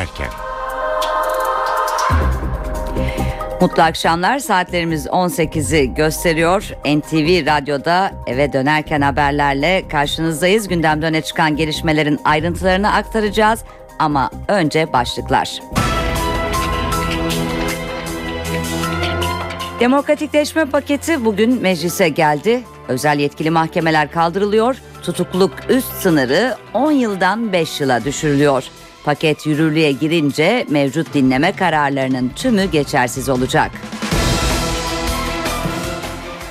dönerken. Mutlu akşamlar saatlerimiz 18'i gösteriyor. NTV Radyo'da eve dönerken haberlerle karşınızdayız. Gündemde öne çıkan gelişmelerin ayrıntılarını aktaracağız. Ama önce başlıklar. Demokratikleşme paketi bugün meclise geldi. Özel yetkili mahkemeler kaldırılıyor. Tutukluk üst sınırı 10 yıldan 5 yıla düşürülüyor. Paket yürürlüğe girince mevcut dinleme kararlarının tümü geçersiz olacak.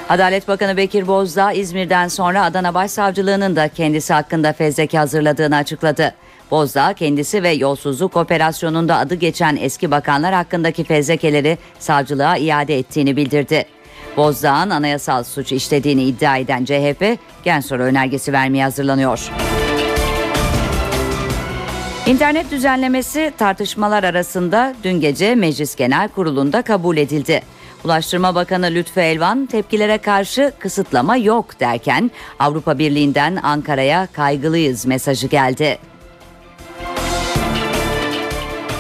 Adalet Bakanı Bekir Bozdağ İzmir'den sonra Adana Başsavcılığı'nın da kendisi hakkında fezleke hazırladığını açıkladı. Bozdağ kendisi ve yolsuzluk operasyonunda adı geçen eski bakanlar hakkındaki fezlekeleri savcılığa iade ettiğini bildirdi. Bozdağ'ın anayasal suç işlediğini iddia eden CHP gen soru önergesi vermeye hazırlanıyor. İnternet düzenlemesi tartışmalar arasında dün gece Meclis Genel Kurulu'nda kabul edildi. Ulaştırma Bakanı Lütfü Elvan tepkilere karşı kısıtlama yok derken Avrupa Birliği'nden Ankara'ya kaygılıyız mesajı geldi.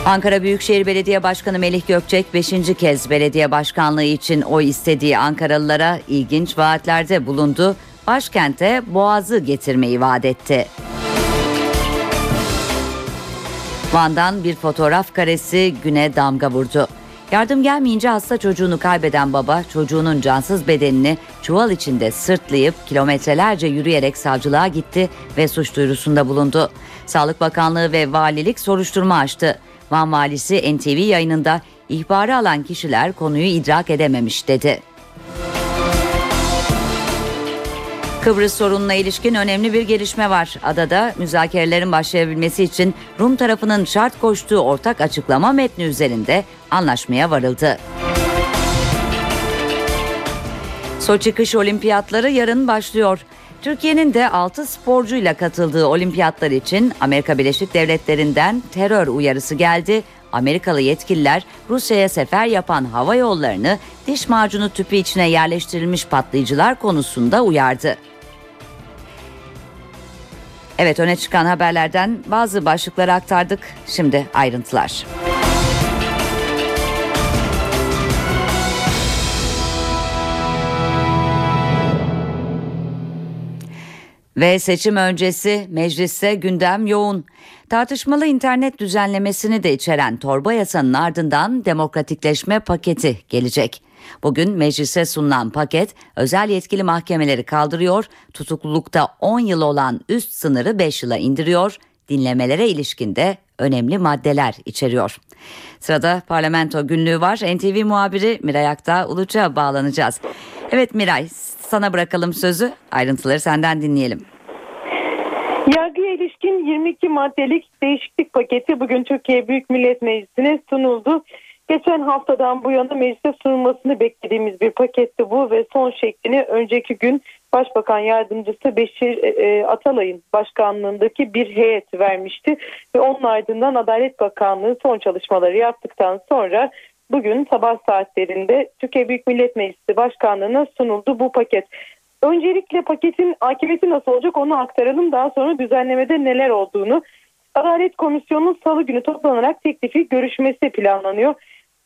Ankara Büyükşehir Belediye Başkanı Melih Gökçek 5. kez belediye başkanlığı için oy istediği Ankaralılara ilginç vaatlerde bulundu. Başkente Boğaz'ı getirmeyi vaat etti. Van'dan bir fotoğraf karesi güne damga vurdu. Yardım gelmeyince hasta çocuğunu kaybeden baba çocuğunun cansız bedenini çuval içinde sırtlayıp kilometrelerce yürüyerek savcılığa gitti ve suç duyurusunda bulundu. Sağlık Bakanlığı ve valilik soruşturma açtı. Van valisi NTV yayınında ihbarı alan kişiler konuyu idrak edememiş dedi. Kıbrıs sorununa ilişkin önemli bir gelişme var. Adada müzakerelerin başlayabilmesi için Rum tarafının şart koştuğu ortak açıklama metni üzerinde anlaşmaya varıldı. Soçi kış olimpiyatları yarın başlıyor. Türkiye'nin de 6 sporcuyla katıldığı olimpiyatlar için Amerika Birleşik Devletleri'nden terör uyarısı geldi. Amerikalı yetkililer Rusya'ya sefer yapan hava yollarını diş macunu tüpü içine yerleştirilmiş patlayıcılar konusunda uyardı. Evet öne çıkan haberlerden bazı başlıkları aktardık. Şimdi ayrıntılar. Ve seçim öncesi mecliste gündem yoğun. Tartışmalı internet düzenlemesini de içeren torba yasanın ardından demokratikleşme paketi gelecek. Bugün meclise sunulan paket özel yetkili mahkemeleri kaldırıyor, tutuklulukta 10 yıl olan üst sınırı 5 yıla indiriyor, dinlemelere ilişkinde önemli maddeler içeriyor. Sırada parlamento günlüğü var. NTV muhabiri Miray Aktağ Uluç'a bağlanacağız. Evet Miray sana bırakalım sözü. Ayrıntıları senden dinleyelim. Yargıya ilişkin 22 maddelik değişiklik paketi bugün Türkiye Büyük Millet Meclisi'ne sunuldu. Geçen haftadan bu yana meclise sunulmasını beklediğimiz bir paketti bu ve son şeklini önceki gün Başbakan Yardımcısı Beşir e, e, Atalay'ın başkanlığındaki bir heyet vermişti ve onun ardından Adalet Bakanlığı son çalışmaları yaptıktan sonra bugün sabah saatlerinde Türkiye Büyük Millet Meclisi Başkanlığı'na sunuldu bu paket. Öncelikle paketin akıbeti nasıl olacak onu aktaralım. Daha sonra düzenlemede neler olduğunu. Adalet Komisyonu'nun salı günü toplanarak teklifi görüşmesi planlanıyor.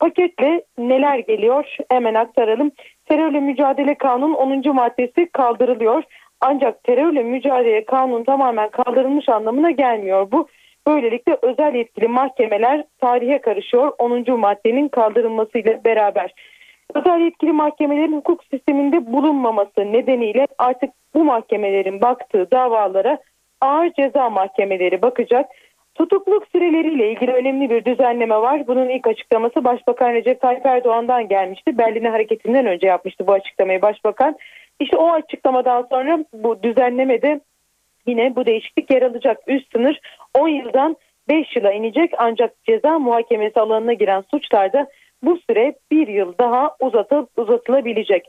Paketle neler geliyor hemen aktaralım. Terörle mücadele kanun 10. maddesi kaldırılıyor. Ancak terörle mücadele kanun tamamen kaldırılmış anlamına gelmiyor bu. Böylelikle özel yetkili mahkemeler tarihe karışıyor 10. maddenin kaldırılmasıyla beraber. Özel yetkili mahkemelerin hukuk sisteminde bulunmaması nedeniyle artık bu mahkemelerin baktığı davalara ağır ceza mahkemeleri bakacak. Tutukluk süreleriyle ilgili önemli bir düzenleme var. Bunun ilk açıklaması Başbakan Recep Tayyip Erdoğan'dan gelmişti. Berlin hareketinden önce yapmıştı bu açıklamayı Başbakan. İşte o açıklamadan sonra bu düzenlemede yine bu değişiklik yer alacak. Üst sınır 10 yıldan 5 yıla inecek ancak ceza muhakemesi alanına giren suçlarda bu süre bir yıl daha uzatıl, uzatılabilecek.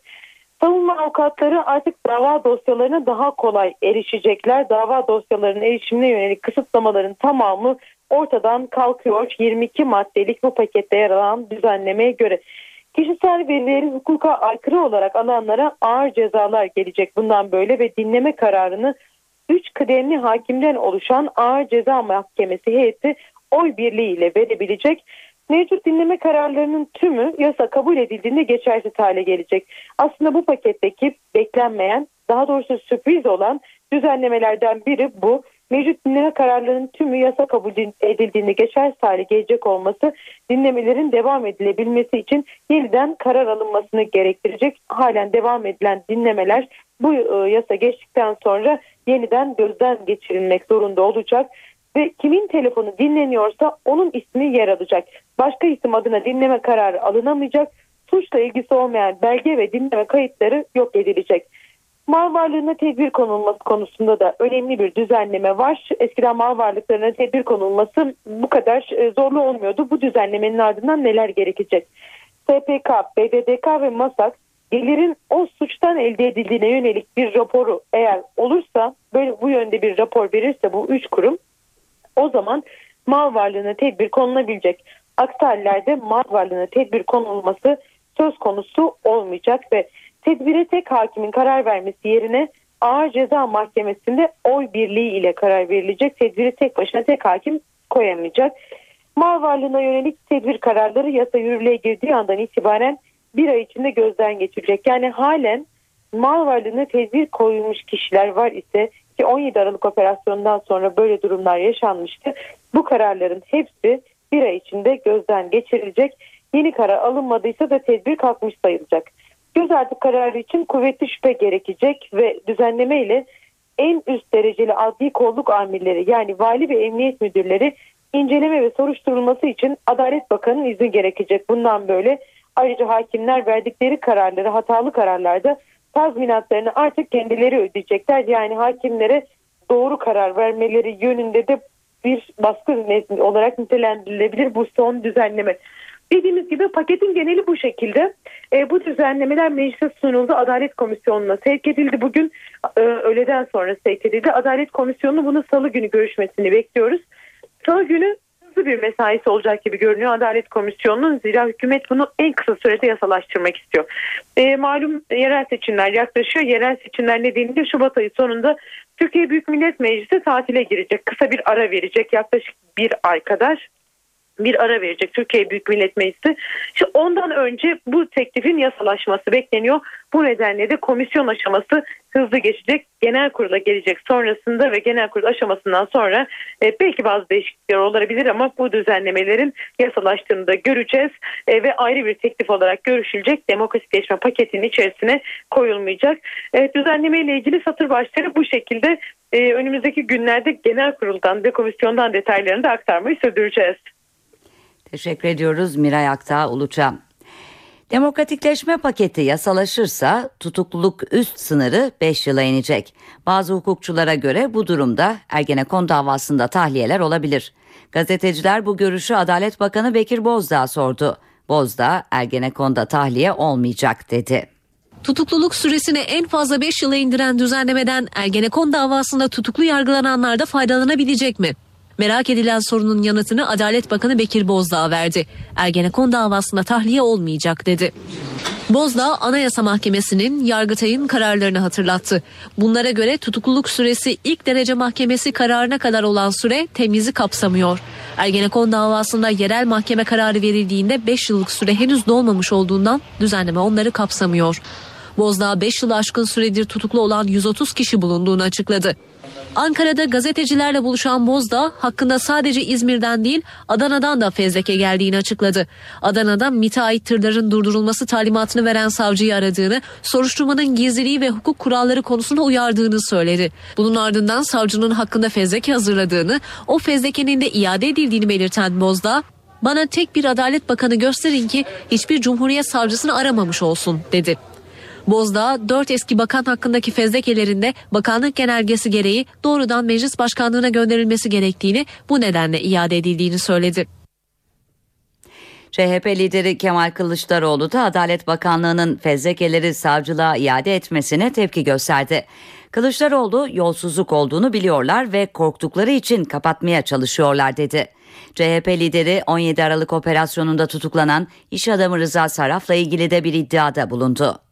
Savunma avukatları artık dava dosyalarına daha kolay erişecekler. Dava dosyalarının erişimine yönelik kısıtlamaların tamamı ortadan kalkıyor. 22 maddelik bu pakette yer alan düzenlemeye göre. Kişisel verilerin hukuka aykırı olarak alanlara ağır cezalar gelecek bundan böyle ve dinleme kararını 3 kıdemli hakimden oluşan ağır ceza mahkemesi heyeti oy birliğiyle verebilecek. Mevcut dinleme kararlarının tümü yasa kabul edildiğinde geçersiz hale gelecek. Aslında bu paketteki beklenmeyen daha doğrusu sürpriz olan düzenlemelerden biri bu. Mevcut dinleme kararlarının tümü yasa kabul edildiğinde geçersiz hale gelecek olması dinlemelerin devam edilebilmesi için yeniden karar alınmasını gerektirecek. Halen devam edilen dinlemeler bu e, yasa geçtikten sonra yeniden gözden geçirilmek zorunda olacak ve kimin telefonu dinleniyorsa onun ismi yer alacak. Başka isim adına dinleme kararı alınamayacak. Suçla ilgisi olmayan belge ve dinleme kayıtları yok edilecek. Mal varlığına tedbir konulması konusunda da önemli bir düzenleme var. Eskiden mal varlıklarına tedbir konulması bu kadar e, zorlu olmuyordu. Bu düzenlemenin ardından neler gerekecek? SPK, BDDK ve MASAK gelirin o suçtan elde edildiğine yönelik bir raporu eğer olursa böyle bu yönde bir rapor verirse bu üç kurum o zaman mal varlığına tedbir konulabilecek. Aksi hallerde mal varlığına tedbir konulması söz konusu olmayacak ve tedbire tek hakimin karar vermesi yerine ağır ceza mahkemesinde oy birliği ile karar verilecek. Tedbiri tek başına tek hakim koyamayacak. Mal varlığına yönelik tedbir kararları yasa yürürlüğe girdiği andan itibaren bir ay içinde gözden geçirecek. Yani halen mal varlığına tedbir koyulmuş kişiler var ise ki 17 Aralık operasyonundan sonra böyle durumlar yaşanmıştı. Bu kararların hepsi bir ay içinde gözden geçirilecek. Yeni karar alınmadıysa da tedbir kalkmış sayılacak. Gözaltı kararı için kuvvetli şüphe gerekecek ve düzenleme ile en üst dereceli adli kolluk amirleri yani vali ve emniyet müdürleri inceleme ve soruşturulması için Adalet Bakanı'nın izni gerekecek. Bundan böyle ayrıca hakimler verdikleri kararları hatalı kararlarda tazminatlarını artık kendileri ödeyecekler. Yani hakimlere doğru karar vermeleri yönünde de bir baskı olarak nitelendirilebilir bu son düzenleme. Dediğimiz gibi paketin geneli bu şekilde. E, bu düzenlemeler meclise sunuldu. Adalet Komisyonu'na sevk edildi. Bugün e, öğleden sonra sevk edildi. Adalet Komisyonu bunu salı günü görüşmesini bekliyoruz. Salı günü hızlı bir mesaisi olacak gibi görünüyor Adalet Komisyonu'nun. Zira hükümet bunu en kısa sürede yasalaştırmak istiyor. E, malum yerel seçimler yaklaşıyor. Yerel seçimler nedeniyle Şubat ayı sonunda Türkiye Büyük Millet Meclisi tatile girecek. Kısa bir ara verecek yaklaşık bir ay kadar bir ara verecek Türkiye Büyük Millet Meclisi. İşte ondan önce bu teklifin yasalaşması bekleniyor. Bu nedenle de komisyon aşaması hızlı geçecek. Genel kurula gelecek sonrasında ve genel kurul aşamasından sonra e, belki bazı değişiklikler olabilir ama bu düzenlemelerin yasalaştığını da göreceğiz. E, ve ayrı bir teklif olarak görüşülecek demokratikleşme paketinin içerisine koyulmayacak. E, düzenleme ile ilgili satır başları bu şekilde e, önümüzdeki günlerde genel kuruldan ve komisyondan detaylarını da aktarmayı sürdüreceğiz. Teşekkür ediyoruz Miray Aktağ Uluç'a. Demokratikleşme paketi yasalaşırsa tutukluluk üst sınırı 5 yıla inecek. Bazı hukukçulara göre bu durumda Ergenekon davasında tahliyeler olabilir. Gazeteciler bu görüşü Adalet Bakanı Bekir Bozdağ sordu. Bozdağ Ergenekon'da tahliye olmayacak dedi. Tutukluluk süresini en fazla 5 yıla indiren düzenlemeden Ergenekon davasında tutuklu yargılananlar da faydalanabilecek mi? Merak edilen sorunun yanıtını Adalet Bakanı Bekir Bozdağ verdi. Ergenekon davasında tahliye olmayacak dedi. Bozdağ Anayasa Mahkemesi'nin Yargıtay'ın kararlarını hatırlattı. Bunlara göre tutukluluk süresi ilk derece mahkemesi kararına kadar olan süre temizi kapsamıyor. Ergenekon davasında yerel mahkeme kararı verildiğinde 5 yıllık süre henüz dolmamış olduğundan düzenleme onları kapsamıyor. Bozdağ 5 yıl aşkın süredir tutuklu olan 130 kişi bulunduğunu açıkladı. Ankara'da gazetecilerle buluşan Bozdağ hakkında sadece İzmir'den değil Adana'dan da fezleke geldiğini açıkladı. Adana'da MİT'e ait tırların durdurulması talimatını veren savcıyı aradığını, soruşturmanın gizliliği ve hukuk kuralları konusunda uyardığını söyledi. Bunun ardından savcının hakkında fezleke hazırladığını, o fezlekenin de iade edildiğini belirten Bozdağ, bana tek bir adalet bakanı gösterin ki hiçbir cumhuriyet savcısını aramamış olsun dedi. Bozdağ, dört eski bakan hakkındaki fezlekelerinde bakanlık genelgesi gereği doğrudan meclis başkanlığına gönderilmesi gerektiğini bu nedenle iade edildiğini söyledi. CHP lideri Kemal Kılıçdaroğlu da Adalet Bakanlığı'nın fezlekeleri savcılığa iade etmesine tepki gösterdi. Kılıçdaroğlu yolsuzluk olduğunu biliyorlar ve korktukları için kapatmaya çalışıyorlar dedi. CHP lideri 17 Aralık operasyonunda tutuklanan iş adamı Rıza Saraf'la ilgili de bir iddiada bulundu.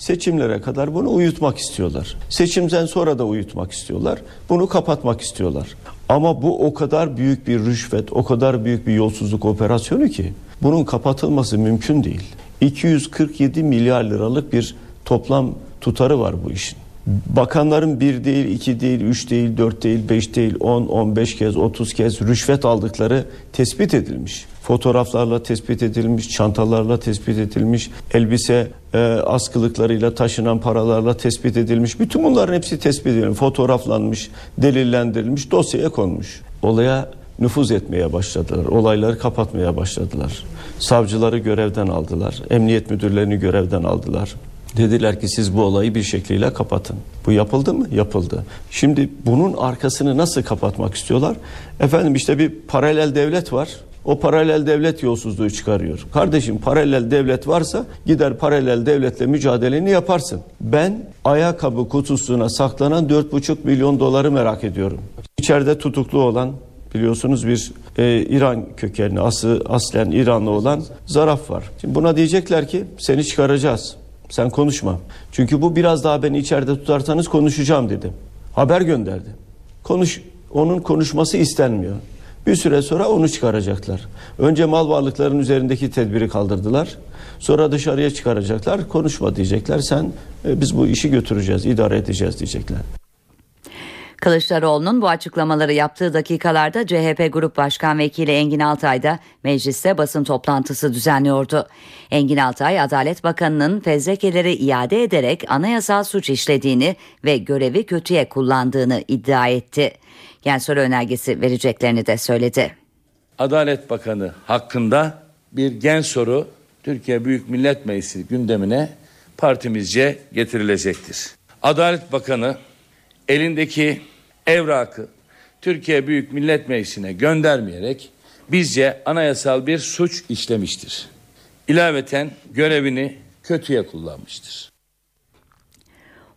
Seçimlere kadar bunu uyutmak istiyorlar. Seçimden sonra da uyutmak istiyorlar. Bunu kapatmak istiyorlar. Ama bu o kadar büyük bir rüşvet, o kadar büyük bir yolsuzluk operasyonu ki bunun kapatılması mümkün değil. 247 milyar liralık bir toplam tutarı var bu işin. Bakanların bir değil, iki değil, üç değil, dört değil, beş değil, on, on beş kez, otuz kez rüşvet aldıkları tespit edilmiş. Fotoğraflarla tespit edilmiş, çantalarla tespit edilmiş, elbise e, askılıklarıyla taşınan paralarla tespit edilmiş. Bütün bunların hepsi tespit edilmiş, fotoğraflanmış, delillendirilmiş, dosyaya konmuş. Olaya nüfuz etmeye başladılar. Olayları kapatmaya başladılar. Savcıları görevden aldılar. Emniyet müdürlerini görevden aldılar. Dediler ki siz bu olayı bir şekliyle kapatın. Bu yapıldı mı? Yapıldı. Şimdi bunun arkasını nasıl kapatmak istiyorlar? Efendim işte bir paralel devlet var. O paralel devlet yolsuzluğu çıkarıyor. Kardeşim paralel devlet varsa gider paralel devletle mücadeleni yaparsın. Ben ayakkabı kutusuna saklanan 4,5 milyon doları merak ediyorum. İçeride tutuklu olan biliyorsunuz bir e, İran kökenli aslı, aslen İranlı olan zaraf var. Şimdi buna diyecekler ki seni çıkaracağız. Sen konuşma. Çünkü bu biraz daha beni içeride tutarsanız konuşacağım dedi. Haber gönderdi. Konuş, onun konuşması istenmiyor. Bir süre sonra onu çıkaracaklar. Önce mal varlıkların üzerindeki tedbiri kaldırdılar. Sonra dışarıya çıkaracaklar. Konuşma diyecekler. Sen e, biz bu işi götüreceğiz, idare edeceğiz diyecekler. Kılıçdaroğlu'nun bu açıklamaları yaptığı dakikalarda CHP Grup Başkan Vekili Engin Altay da mecliste basın toplantısı düzenliyordu. Engin Altay, Adalet Bakanı'nın fezlekeleri iade ederek anayasal suç işlediğini ve görevi kötüye kullandığını iddia etti. Gensoy önergesi vereceklerini de söyledi. Adalet Bakanı hakkında bir gen soru Türkiye Büyük Millet Meclisi gündemine partimizce getirilecektir. Adalet Bakanı elindeki evrakı Türkiye Büyük Millet Meclisi'ne göndermeyerek bizce anayasal bir suç işlemiştir. İlaveten görevini kötüye kullanmıştır.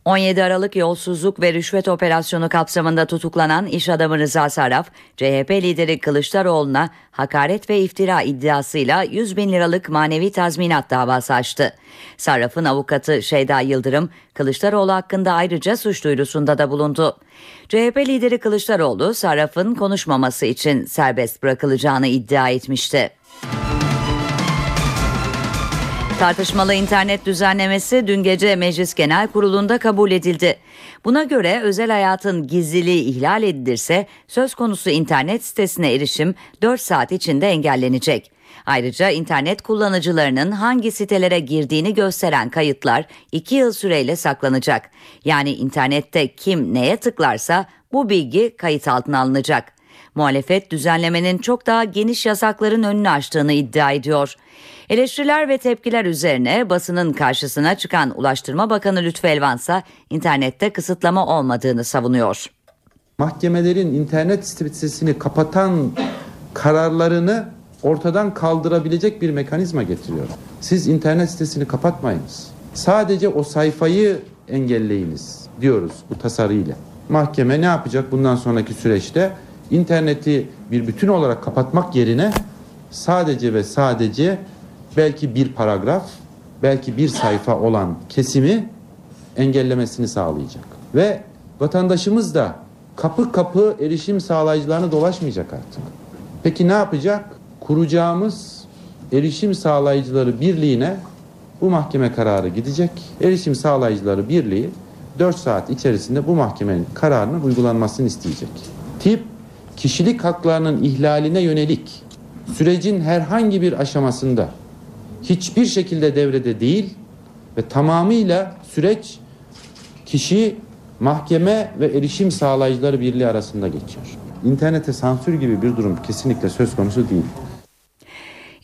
17 Aralık yolsuzluk ve rüşvet operasyonu kapsamında tutuklanan iş adamı Rıza Sarraf, CHP lideri Kılıçdaroğlu'na hakaret ve iftira iddiasıyla 100 bin liralık manevi tazminat davası açtı. Sarraf'ın avukatı Şeyda Yıldırım, Kılıçdaroğlu hakkında ayrıca suç duyurusunda da bulundu. CHP lideri Kılıçdaroğlu, Sarraf'ın konuşmaması için serbest bırakılacağını iddia etmişti. Tartışmalı internet düzenlemesi dün gece Meclis Genel Kurulu'nda kabul edildi. Buna göre özel hayatın gizliliği ihlal edilirse söz konusu internet sitesine erişim 4 saat içinde engellenecek. Ayrıca internet kullanıcılarının hangi sitelere girdiğini gösteren kayıtlar 2 yıl süreyle saklanacak. Yani internette kim neye tıklarsa bu bilgi kayıt altına alınacak. Muhalefet düzenlemenin çok daha geniş yasakların önünü açtığını iddia ediyor. Eleştiriler ve tepkiler üzerine basının karşısına çıkan Ulaştırma Bakanı Lütfü Elvan ise internette kısıtlama olmadığını savunuyor. Mahkemelerin internet sitesini kapatan kararlarını ortadan kaldırabilecek bir mekanizma getiriyor. Siz internet sitesini kapatmayınız. Sadece o sayfayı engelleyiniz diyoruz bu tasarıyla. Mahkeme ne yapacak bundan sonraki süreçte? İnterneti bir bütün olarak kapatmak yerine sadece ve sadece belki bir paragraf, belki bir sayfa olan kesimi engellemesini sağlayacak. Ve vatandaşımız da kapı kapı erişim sağlayıcılarını dolaşmayacak artık. Peki ne yapacak? Kuracağımız erişim sağlayıcıları birliğine bu mahkeme kararı gidecek. Erişim sağlayıcıları birliği 4 saat içerisinde bu mahkemenin kararının uygulanmasını isteyecek. Tip kişilik haklarının ihlaline yönelik sürecin herhangi bir aşamasında hiçbir şekilde devrede değil ve tamamıyla süreç kişi, mahkeme ve erişim sağlayıcıları birliği arasında geçiyor. İnternete sansür gibi bir durum kesinlikle söz konusu değil.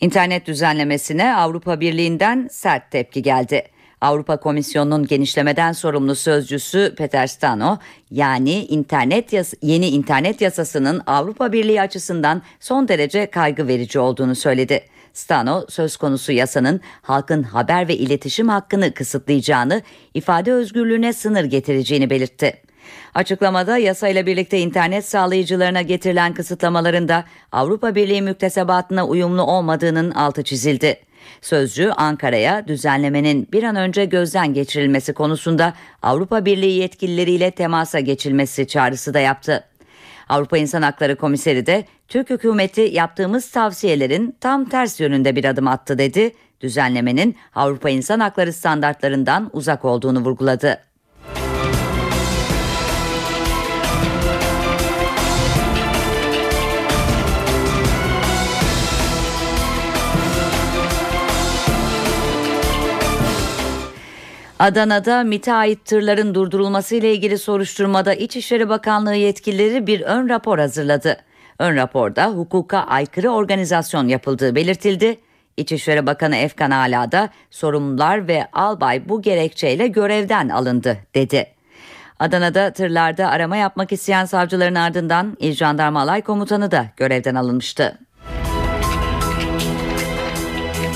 İnternet düzenlemesine Avrupa Birliği'nden sert tepki geldi. Avrupa Komisyonu'nun genişlemeden sorumlu sözcüsü Peter Stano, yani internet yas yeni internet yasasının Avrupa Birliği açısından son derece kaygı verici olduğunu söyledi. Stano söz konusu yasanın halkın haber ve iletişim hakkını kısıtlayacağını, ifade özgürlüğüne sınır getireceğini belirtti. Açıklamada yasayla birlikte internet sağlayıcılarına getirilen kısıtlamaların da Avrupa Birliği müktesebatına uyumlu olmadığının altı çizildi. Sözcü Ankara'ya düzenlemenin bir an önce gözden geçirilmesi konusunda Avrupa Birliği yetkilileriyle temasa geçilmesi çağrısı da yaptı. Avrupa İnsan Hakları Komiseri de Türk hükümeti yaptığımız tavsiyelerin tam ters yönünde bir adım attı dedi. Düzenlemenin Avrupa İnsan Hakları standartlarından uzak olduğunu vurguladı. Adana'da MİT'e ait tırların durdurulması ile ilgili soruşturmada İçişleri Bakanlığı yetkilileri bir ön rapor hazırladı. Ön raporda hukuka aykırı organizasyon yapıldığı belirtildi. İçişleri Bakanı Efkan Ala da sorumlular ve albay bu gerekçeyle görevden alındı dedi. Adana'da tırlarda arama yapmak isteyen savcıların ardından İl Jandarma Alay Komutanı da görevden alınmıştı.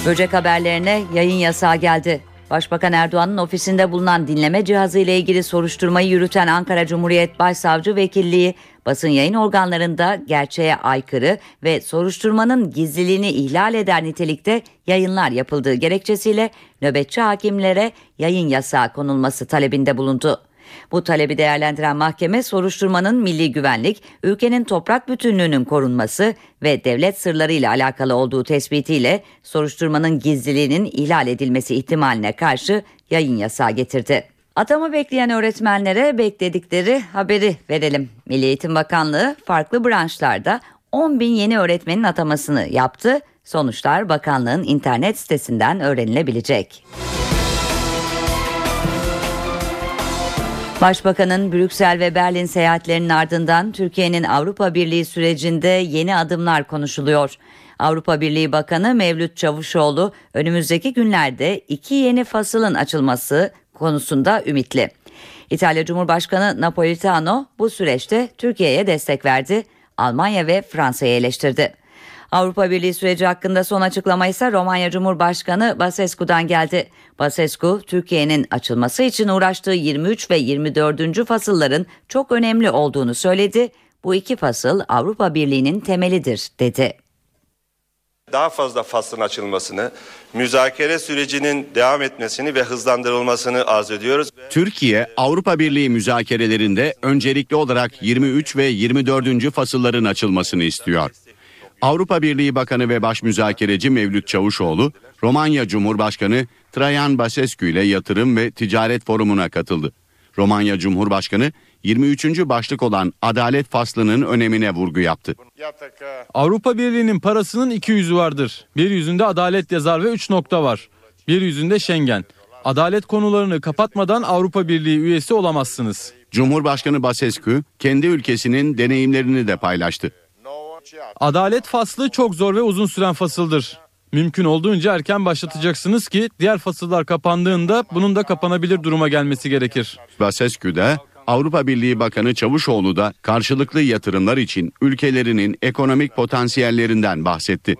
Böcek haberlerine yayın yasağı geldi. Başbakan Erdoğan'ın ofisinde bulunan dinleme cihazı ile ilgili soruşturmayı yürüten Ankara Cumhuriyet Başsavcı Vekilliği basın yayın organlarında gerçeğe aykırı ve soruşturmanın gizliliğini ihlal eder nitelikte yayınlar yapıldığı gerekçesiyle nöbetçi hakimlere yayın yasağı konulması talebinde bulundu. Bu talebi değerlendiren mahkeme soruşturmanın milli güvenlik, ülkenin toprak bütünlüğünün korunması ve devlet sırları ile alakalı olduğu tespitiyle soruşturmanın gizliliğinin ihlal edilmesi ihtimaline karşı yayın yasağı getirdi. Atama bekleyen öğretmenlere bekledikleri haberi verelim. Milli Eğitim Bakanlığı farklı branşlarda 10 bin yeni öğretmenin atamasını yaptı. Sonuçlar bakanlığın internet sitesinden öğrenilebilecek. Başbakanın Brüksel ve Berlin seyahatlerinin ardından Türkiye'nin Avrupa Birliği sürecinde yeni adımlar konuşuluyor. Avrupa Birliği Bakanı Mevlüt Çavuşoğlu önümüzdeki günlerde iki yeni fasılın açılması konusunda ümitli. İtalya Cumhurbaşkanı Napolitano bu süreçte Türkiye'ye destek verdi. Almanya ve Fransa'yı eleştirdi. Avrupa Birliği süreci hakkında son açıklama ise Romanya Cumhurbaşkanı Basescu'dan geldi. Basescu, Türkiye'nin açılması için uğraştığı 23 ve 24. fasılların çok önemli olduğunu söyledi. Bu iki fasıl Avrupa Birliği'nin temelidir dedi. Daha fazla faslın açılmasını, müzakere sürecinin devam etmesini ve hızlandırılmasını arz ediyoruz. Türkiye Avrupa Birliği müzakerelerinde öncelikli olarak 23 ve 24. fasılların açılmasını istiyor. Avrupa Birliği Bakanı ve Başmüzakereci Mevlüt Çavuşoğlu, Romanya Cumhurbaşkanı Traian Basescu ile yatırım ve ticaret forumuna katıldı. Romanya Cumhurbaşkanı 23. başlık olan adalet faslının önemine vurgu yaptı. Avrupa Birliği'nin parasının iki yüzü vardır. Bir yüzünde adalet yazar ve üç nokta var. Bir yüzünde Schengen. Adalet konularını kapatmadan Avrupa Birliği üyesi olamazsınız. Cumhurbaşkanı Basescu kendi ülkesinin deneyimlerini de paylaştı. Adalet faslı çok zor ve uzun süren fasıldır. Mümkün olduğunca erken başlatacaksınız ki diğer fasıllar kapandığında bunun da kapanabilir duruma gelmesi gerekir. Basescu da Avrupa Birliği Bakanı Çavuşoğlu da karşılıklı yatırımlar için ülkelerinin ekonomik potansiyellerinden bahsetti.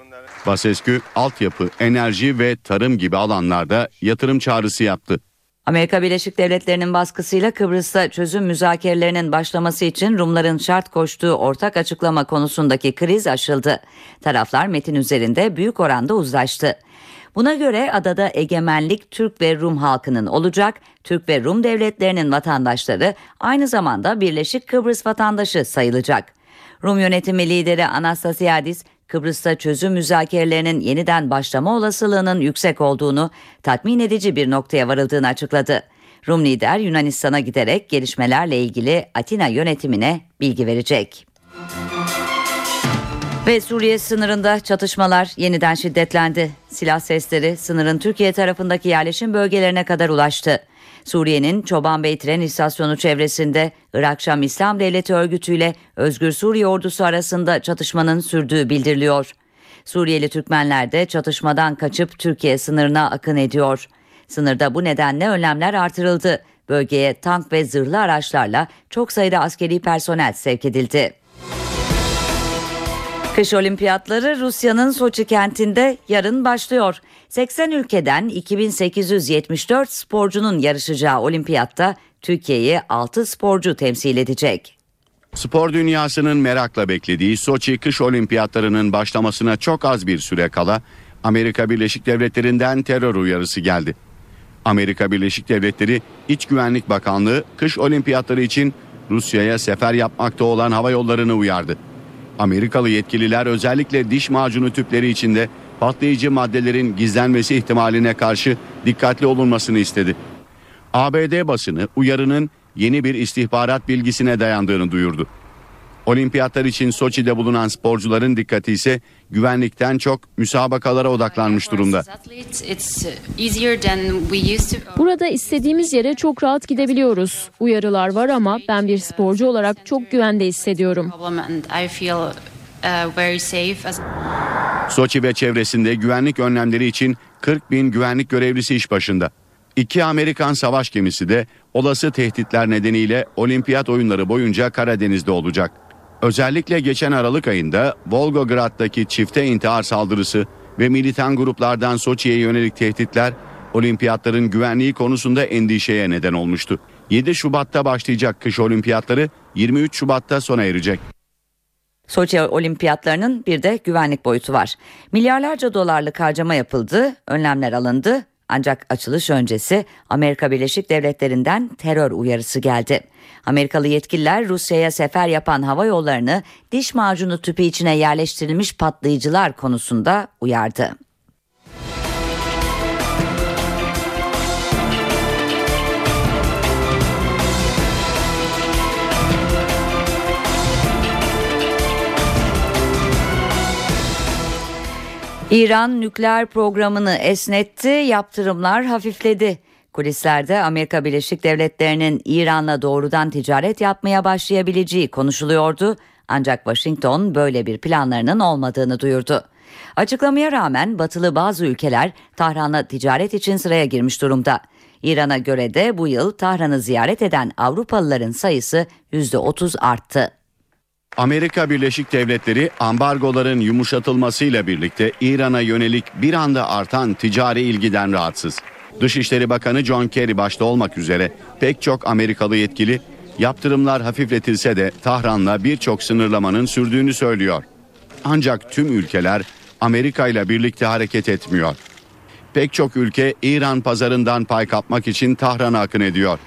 Basescu altyapı, enerji ve tarım gibi alanlarda yatırım çağrısı yaptı. Amerika Birleşik Devletleri'nin baskısıyla Kıbrıs'ta çözüm müzakerelerinin başlaması için Rumların şart koştuğu ortak açıklama konusundaki kriz aşıldı. Taraflar metin üzerinde büyük oranda uzlaştı. Buna göre adada egemenlik Türk ve Rum halkının olacak, Türk ve Rum devletlerinin vatandaşları aynı zamanda Birleşik Kıbrıs vatandaşı sayılacak. Rum yönetimi lideri Anastasiadis, Kıbrıs'ta çözüm müzakerelerinin yeniden başlama olasılığının yüksek olduğunu, tatmin edici bir noktaya varıldığını açıkladı. Rum lider Yunanistan'a giderek gelişmelerle ilgili Atina yönetimine bilgi verecek. Ve Suriye sınırında çatışmalar yeniden şiddetlendi. Silah sesleri sınırın Türkiye tarafındaki yerleşim bölgelerine kadar ulaştı. Suriye'nin Çobanbey tren istasyonu çevresinde Irak Şam İslam Devleti örgütüyle Özgür Suriye ordusu arasında çatışmanın sürdüğü bildiriliyor. Suriyeli Türkmenler de çatışmadan kaçıp Türkiye sınırına akın ediyor. Sınırda bu nedenle önlemler artırıldı. Bölgeye tank ve zırhlı araçlarla çok sayıda askeri personel sevk edildi. Kış olimpiyatları Rusya'nın Soçi kentinde yarın başlıyor. 80 ülkeden 2874 sporcunun yarışacağı olimpiyatta Türkiye'yi 6 sporcu temsil edecek. Spor dünyasının merakla beklediği Soçi kış olimpiyatlarının başlamasına çok az bir süre kala Amerika Birleşik Devletleri'nden terör uyarısı geldi. Amerika Birleşik Devletleri İç Güvenlik Bakanlığı kış olimpiyatları için Rusya'ya sefer yapmakta olan hava yollarını uyardı. Amerikalı yetkililer özellikle diş macunu tüpleri içinde patlayıcı maddelerin gizlenmesi ihtimaline karşı dikkatli olunmasını istedi. ABD basını uyarının yeni bir istihbarat bilgisine dayandığını duyurdu. Olimpiyatlar için Soçi'de bulunan sporcuların dikkati ise güvenlikten çok müsabakalara odaklanmış durumda. Burada istediğimiz yere çok rahat gidebiliyoruz. Uyarılar var ama ben bir sporcu olarak çok güvende hissediyorum. Soçi ve çevresinde güvenlik önlemleri için 40 bin güvenlik görevlisi iş başında. İki Amerikan savaş gemisi de olası tehditler nedeniyle olimpiyat oyunları boyunca Karadeniz'de olacak. Özellikle geçen Aralık ayında Volgograd'daki çifte intihar saldırısı ve militan gruplardan Soçi'ye yönelik tehditler olimpiyatların güvenliği konusunda endişeye neden olmuştu. 7 Şubat'ta başlayacak kış olimpiyatları 23 Şubat'ta sona erecek. Soçi olimpiyatlarının bir de güvenlik boyutu var. Milyarlarca dolarlık harcama yapıldı, önlemler alındı ancak açılış öncesi Amerika Birleşik Devletleri'nden terör uyarısı geldi. Amerikalı yetkililer Rusya'ya sefer yapan hava yollarını diş macunu tüpü içine yerleştirilmiş patlayıcılar konusunda uyardı. İran nükleer programını esnetti, yaptırımlar hafifledi. Kulislerde Amerika Birleşik Devletleri'nin İran'la doğrudan ticaret yapmaya başlayabileceği konuşuluyordu. Ancak Washington böyle bir planlarının olmadığını duyurdu. Açıklamaya rağmen batılı bazı ülkeler Tahran'la ticaret için sıraya girmiş durumda. İran'a göre de bu yıl Tahran'ı ziyaret eden Avrupalıların sayısı %30 arttı. Amerika Birleşik Devletleri ambargoların yumuşatılmasıyla birlikte İran'a yönelik bir anda artan ticari ilgiden rahatsız. Dışişleri Bakanı John Kerry başta olmak üzere pek çok Amerikalı yetkili yaptırımlar hafifletilse de Tahran'la birçok sınırlamanın sürdüğünü söylüyor. Ancak tüm ülkeler Amerika ile birlikte hareket etmiyor. Pek çok ülke İran pazarından pay kapmak için Tahran'a akın ediyor.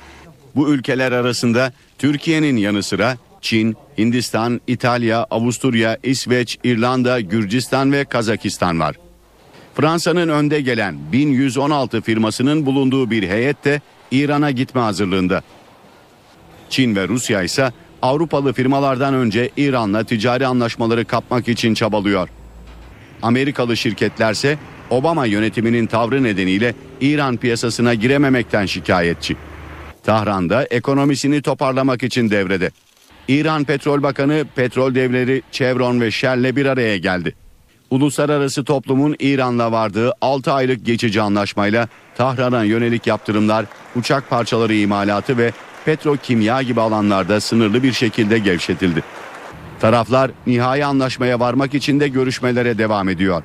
Bu ülkeler arasında Türkiye'nin yanı sıra Çin, Hindistan, İtalya, Avusturya, İsveç, İrlanda, Gürcistan ve Kazakistan var. Fransa'nın önde gelen 1116 firmasının bulunduğu bir heyet de İran'a gitme hazırlığında. Çin ve Rusya ise Avrupalı firmalardan önce İran'la ticari anlaşmaları kapmak için çabalıyor. Amerikalı şirketlerse Obama yönetiminin tavrı nedeniyle İran piyasasına girememekten şikayetçi. Tahran'da ekonomisini toparlamak için devrede. İran Petrol Bakanı petrol devleri Chevron ve Shell'le bir araya geldi. Uluslararası toplumun İran'la vardığı 6 aylık geçici anlaşmayla Tahran'a yönelik yaptırımlar, uçak parçaları imalatı ve petrokimya gibi alanlarda sınırlı bir şekilde gevşetildi. Taraflar nihai anlaşmaya varmak için de görüşmelere devam ediyor.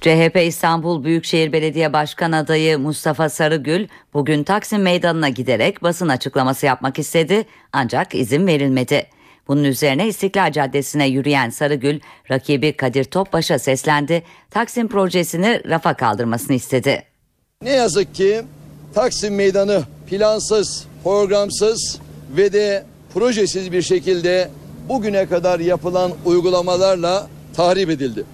CHP İstanbul Büyükşehir Belediye Başkan adayı Mustafa Sarıgül bugün Taksim Meydanı'na giderek basın açıklaması yapmak istedi ancak izin verilmedi. Bunun üzerine İstiklal Caddesi'ne yürüyen Sarıgül rakibi Kadir Topbaş'a seslendi. Taksim projesini rafa kaldırmasını istedi. Ne yazık ki Taksim Meydanı plansız, programsız ve de projesiz bir şekilde bugüne kadar yapılan uygulamalarla tahrip edildi.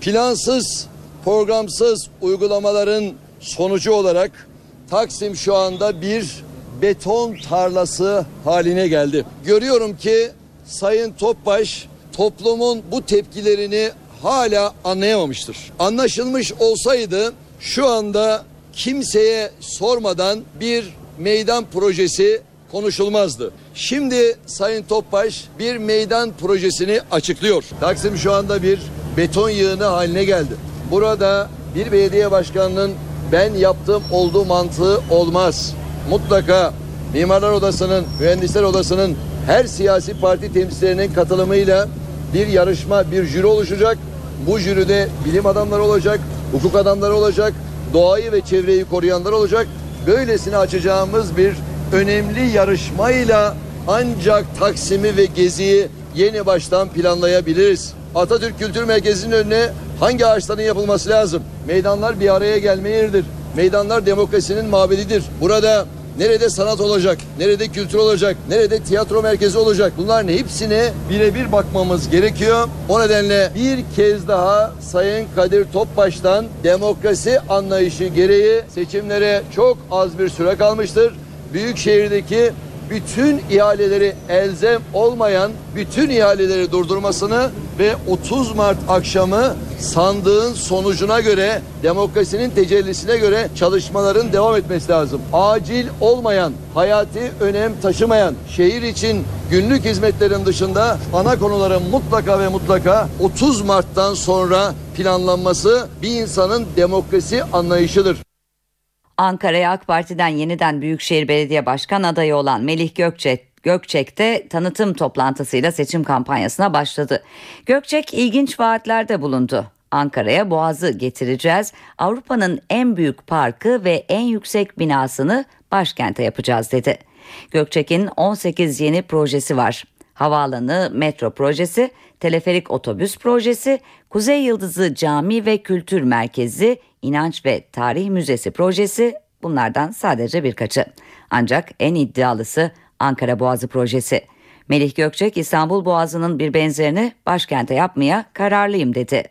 Plansız, programsız uygulamaların sonucu olarak Taksim şu anda bir beton tarlası haline geldi. Görüyorum ki Sayın Topbaş toplumun bu tepkilerini hala anlayamamıştır. Anlaşılmış olsaydı şu anda kimseye sormadan bir meydan projesi konuşulmazdı. Şimdi Sayın Topbaş bir meydan projesini açıklıyor. Taksim şu anda bir beton yığını haline geldi. Burada bir belediye başkanının ben yaptım olduğu mantığı olmaz. Mutlaka Mimarlar Odası'nın, Mühendisler Odası'nın her siyasi parti temsilcilerinin katılımıyla bir yarışma, bir jüri oluşacak. Bu jüride bilim adamları olacak, hukuk adamları olacak, doğayı ve çevreyi koruyanlar olacak. Böylesine açacağımız bir önemli yarışmayla ancak Taksim'i ve Gezi'yi yeni baştan planlayabiliriz. Atatürk Kültür Merkezi'nin önüne hangi ağaçların yapılması lazım? Meydanlar bir araya gelme yeridir. Meydanlar demokrasinin mabedidir. Burada nerede sanat olacak, nerede kültür olacak, nerede tiyatro merkezi olacak bunların hepsine birebir bakmamız gerekiyor. O nedenle bir kez daha Sayın Kadir Topbaş'tan demokrasi anlayışı gereği seçimlere çok az bir süre kalmıştır. Büyükşehir'deki bütün ihaleleri elzem olmayan bütün ihaleleri durdurmasını ve 30 Mart akşamı sandığın sonucuna göre demokrasinin tecellisine göre çalışmaların devam etmesi lazım. Acil olmayan, hayati önem taşımayan, şehir için günlük hizmetlerin dışında ana konuların mutlaka ve mutlaka 30 Mart'tan sonra planlanması bir insanın demokrasi anlayışıdır. Ankara'ya AK Parti'den yeniden Büyükşehir Belediye Başkan adayı olan Melih Gökçek Gökçek de tanıtım toplantısıyla seçim kampanyasına başladı. Gökçek ilginç vaatlerde bulundu. Ankara'ya Boğaz'ı getireceğiz. Avrupa'nın en büyük parkı ve en yüksek binasını başkente yapacağız dedi. Gökçek'in 18 yeni projesi var. Havaalanı metro projesi, teleferik otobüs projesi, Kuzey Yıldızı Cami ve Kültür Merkezi, İnanç ve Tarih Müzesi projesi bunlardan sadece birkaçı. Ancak en iddialısı Ankara Boğazı projesi. Melih Gökçek İstanbul Boğazı'nın bir benzerini başkente yapmaya kararlıyım dedi.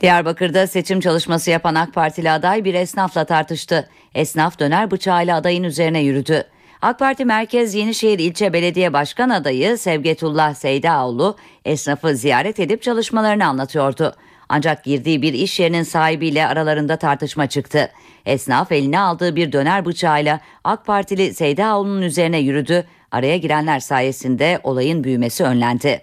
Diyarbakır'da seçim çalışması yapan AK Partili aday bir esnafla tartıştı. Esnaf döner bıçağıyla adayın üzerine yürüdü. AK Parti Merkez Yenişehir İlçe Belediye Başkan adayı Sevgetullah Seydaoğlu esnafı ziyaret edip çalışmalarını anlatıyordu. Ancak girdiği bir iş yerinin sahibiyle aralarında tartışma çıktı. Esnaf eline aldığı bir döner bıçağıyla AK Partili Seydaoğlu'nun üzerine yürüdü. Araya girenler sayesinde olayın büyümesi önlendi.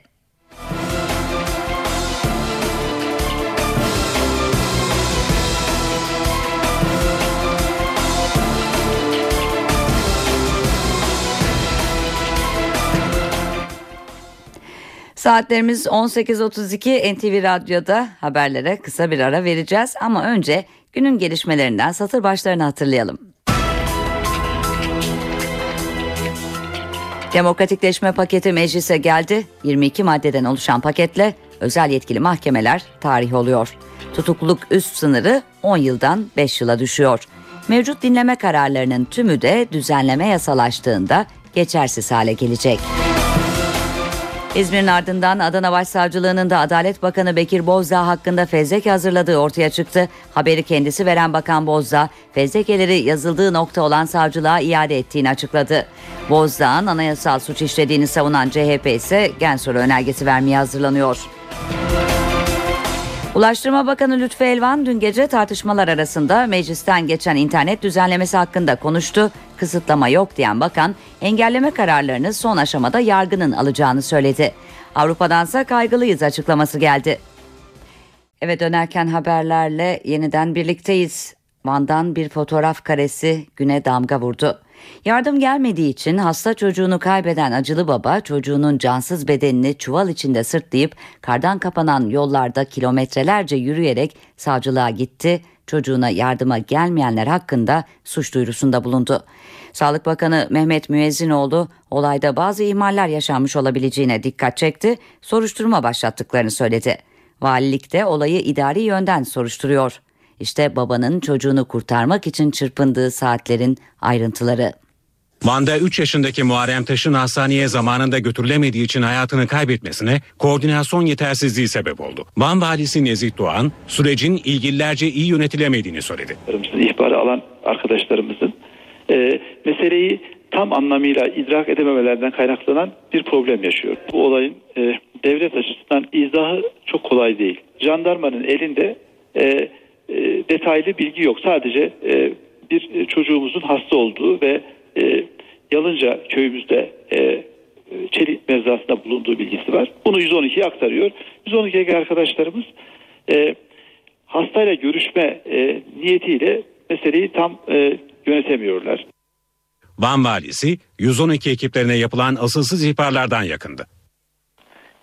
Saatlerimiz 18.32 NTV Radyo'da haberlere kısa bir ara vereceğiz ama önce günün gelişmelerinden satır başlarını hatırlayalım. Demokratikleşme paketi meclise geldi. 22 maddeden oluşan paketle özel yetkili mahkemeler tarih oluyor. Tutukluluk üst sınırı 10 yıldan 5 yıla düşüyor. Mevcut dinleme kararlarının tümü de düzenleme yasalaştığında geçersiz hale gelecek. İzmir'in ardından Adana Başsavcılığı'nın da Adalet Bakanı Bekir Bozdağ hakkında fezleke hazırladığı ortaya çıktı. Haberi kendisi veren Bakan Bozdağ, fezlekeleri yazıldığı nokta olan savcılığa iade ettiğini açıkladı. Bozdağ'ın anayasal suç işlediğini savunan CHP ise gen soru önergesi vermeye hazırlanıyor. Ulaştırma Bakanı Lütfü Elvan dün gece tartışmalar arasında meclisten geçen internet düzenlemesi hakkında konuştu. Kısıtlama yok diyen bakan engelleme kararlarını son aşamada yargının alacağını söyledi. Avrupa'dansa kaygılıyız açıklaması geldi. Eve dönerken haberlerle yeniden birlikteyiz. Van'dan bir fotoğraf karesi güne damga vurdu. Yardım gelmediği için hasta çocuğunu kaybeden acılı baba çocuğunun cansız bedenini çuval içinde sırtlayıp kardan kapanan yollarda kilometrelerce yürüyerek savcılığa gitti. Çocuğuna yardıma gelmeyenler hakkında suç duyurusunda bulundu. Sağlık Bakanı Mehmet Müezzinoğlu olayda bazı ihmaller yaşanmış olabileceğine dikkat çekti, soruşturma başlattıklarını söyledi. Valilik de olayı idari yönden soruşturuyor. İşte babanın çocuğunu kurtarmak için çırpındığı saatlerin ayrıntıları. Van'da 3 yaşındaki Muharrem Taş'ın hastaneye zamanında götürülemediği için hayatını kaybetmesine koordinasyon yetersizliği sebep oldu. Van valisi Nezih Doğan sürecin ilgililerce iyi yönetilemediğini söyledi. İhbarı alan arkadaşlarımızın e, meseleyi tam anlamıyla idrak edememelerden kaynaklanan bir problem yaşıyor. Bu olayın e, devlet açısından izahı çok kolay değil. Jandarmanın elinde e, e, detaylı bilgi yok. Sadece e, bir çocuğumuzun hasta olduğu ve e, Yalınca köyümüzde e, çelik mevzasında bulunduğu bilgisi var. Bunu 112'ye aktarıyor. 112'ye arkadaşlarımız e, hastayla görüşme e, niyetiyle meseleyi tam e, yönetemiyorlar. Van valisi 112 ekiplerine yapılan asılsız ihbarlardan yakındı.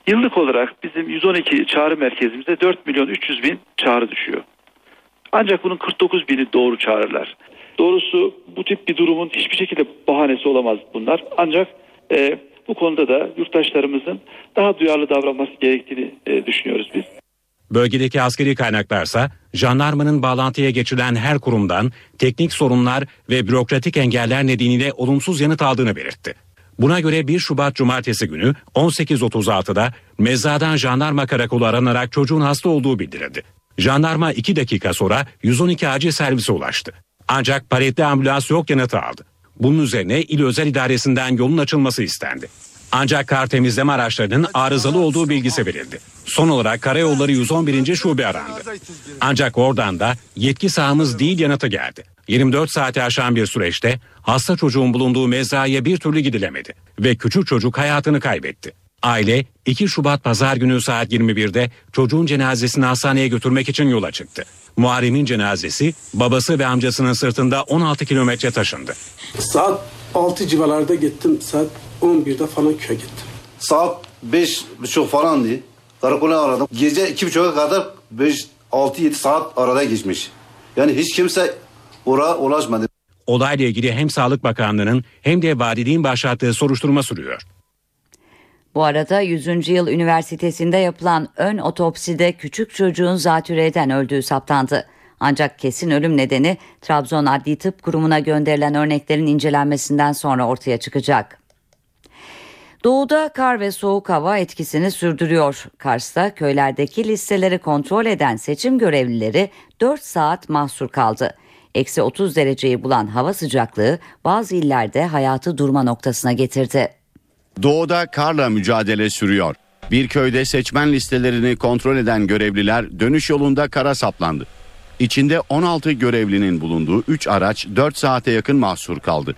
Yıllık olarak bizim 112 çağrı merkezimizde 4 milyon 300 bin çağrı düşüyor. Ancak bunun 49 bini doğru çağrılar. Doğrusu bu tip bir durumun hiçbir şekilde bahanesi olamaz bunlar. Ancak e, bu konuda da yurttaşlarımızın daha duyarlı davranması gerektiğini e, düşünüyoruz biz. Bölgedeki askeri kaynaklarsa jandarmanın bağlantıya geçilen her kurumdan teknik sorunlar ve bürokratik engeller nedeniyle olumsuz yanıt aldığını belirtti. Buna göre 1 Şubat Cumartesi günü 18.36'da mezzadan jandarma karakolu aranarak çocuğun hasta olduğu bildirildi. Jandarma 2 dakika sonra 112 acil servise ulaştı. Ancak paletli ambulans yok yanıtı aldı. Bunun üzerine il özel idaresinden yolun açılması istendi. Ancak kar temizleme araçlarının arızalı olduğu bilgisi verildi. Son olarak Karayolları 111. şube arandı. Ancak oradan da yetki sahamız değil yanıtı geldi. 24 saati aşan bir süreçte hasta çocuğun bulunduğu mezraya bir türlü gidilemedi ve küçük çocuk hayatını kaybetti. Aile 2 Şubat pazar günü saat 21'de çocuğun cenazesini hastaneye götürmek için yola çıktı. Muharrem'in cenazesi babası ve amcasının sırtında 16 kilometre taşındı. Saat 6 civarlarda gittim. Saat 11'de falan köye gittim. Saat 5 buçuk falan diye karakola aradım. Gece iki buçuğa kadar 5 6 7 saat arada geçmiş. Yani hiç kimse oraya ulaşmadı. Olayla ilgili hem Sağlık Bakanlığı'nın hem de valiliğin başlattığı soruşturma sürüyor. Bu arada 100. Yıl Üniversitesi'nde yapılan ön otopside küçük çocuğun zatürreden öldüğü saptandı. Ancak kesin ölüm nedeni Trabzon Adli Tıp Kurumu'na gönderilen örneklerin incelenmesinden sonra ortaya çıkacak. Doğuda kar ve soğuk hava etkisini sürdürüyor. Kars'ta köylerdeki listeleri kontrol eden seçim görevlileri 4 saat mahsur kaldı. Eksi 30 dereceyi bulan hava sıcaklığı bazı illerde hayatı durma noktasına getirdi. Doğuda karla mücadele sürüyor. Bir köyde seçmen listelerini kontrol eden görevliler dönüş yolunda kara saplandı. İçinde 16 görevlinin bulunduğu 3 araç 4 saate yakın mahsur kaldı.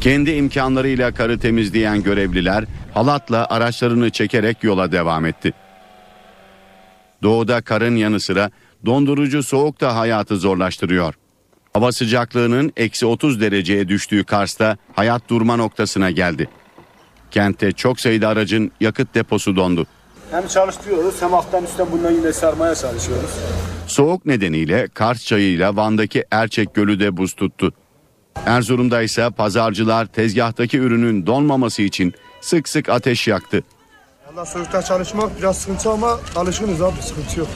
Kendi imkanlarıyla karı temizleyen görevliler halatla araçlarını çekerek yola devam etti. Doğuda karın yanı sıra dondurucu soğuk da hayatı zorlaştırıyor. Hava sıcaklığının eksi 30 dereceye düştüğü Kars'ta hayat durma noktasına geldi. Kentte çok sayıda aracın yakıt deposu dondu. Hem çalıştırıyoruz hem alttan üstten bundan yine sarmaya çalışıyoruz. Soğuk nedeniyle Kars çayıyla Van'daki Erçek Gölü de buz tuttu. Erzurum'da ise pazarcılar tezgahtaki ürünün donmaması için sık sık ateş yaktı. Allah soğukta çalışmak biraz sıkıntı ama alışkınız abi sıkıntı yok.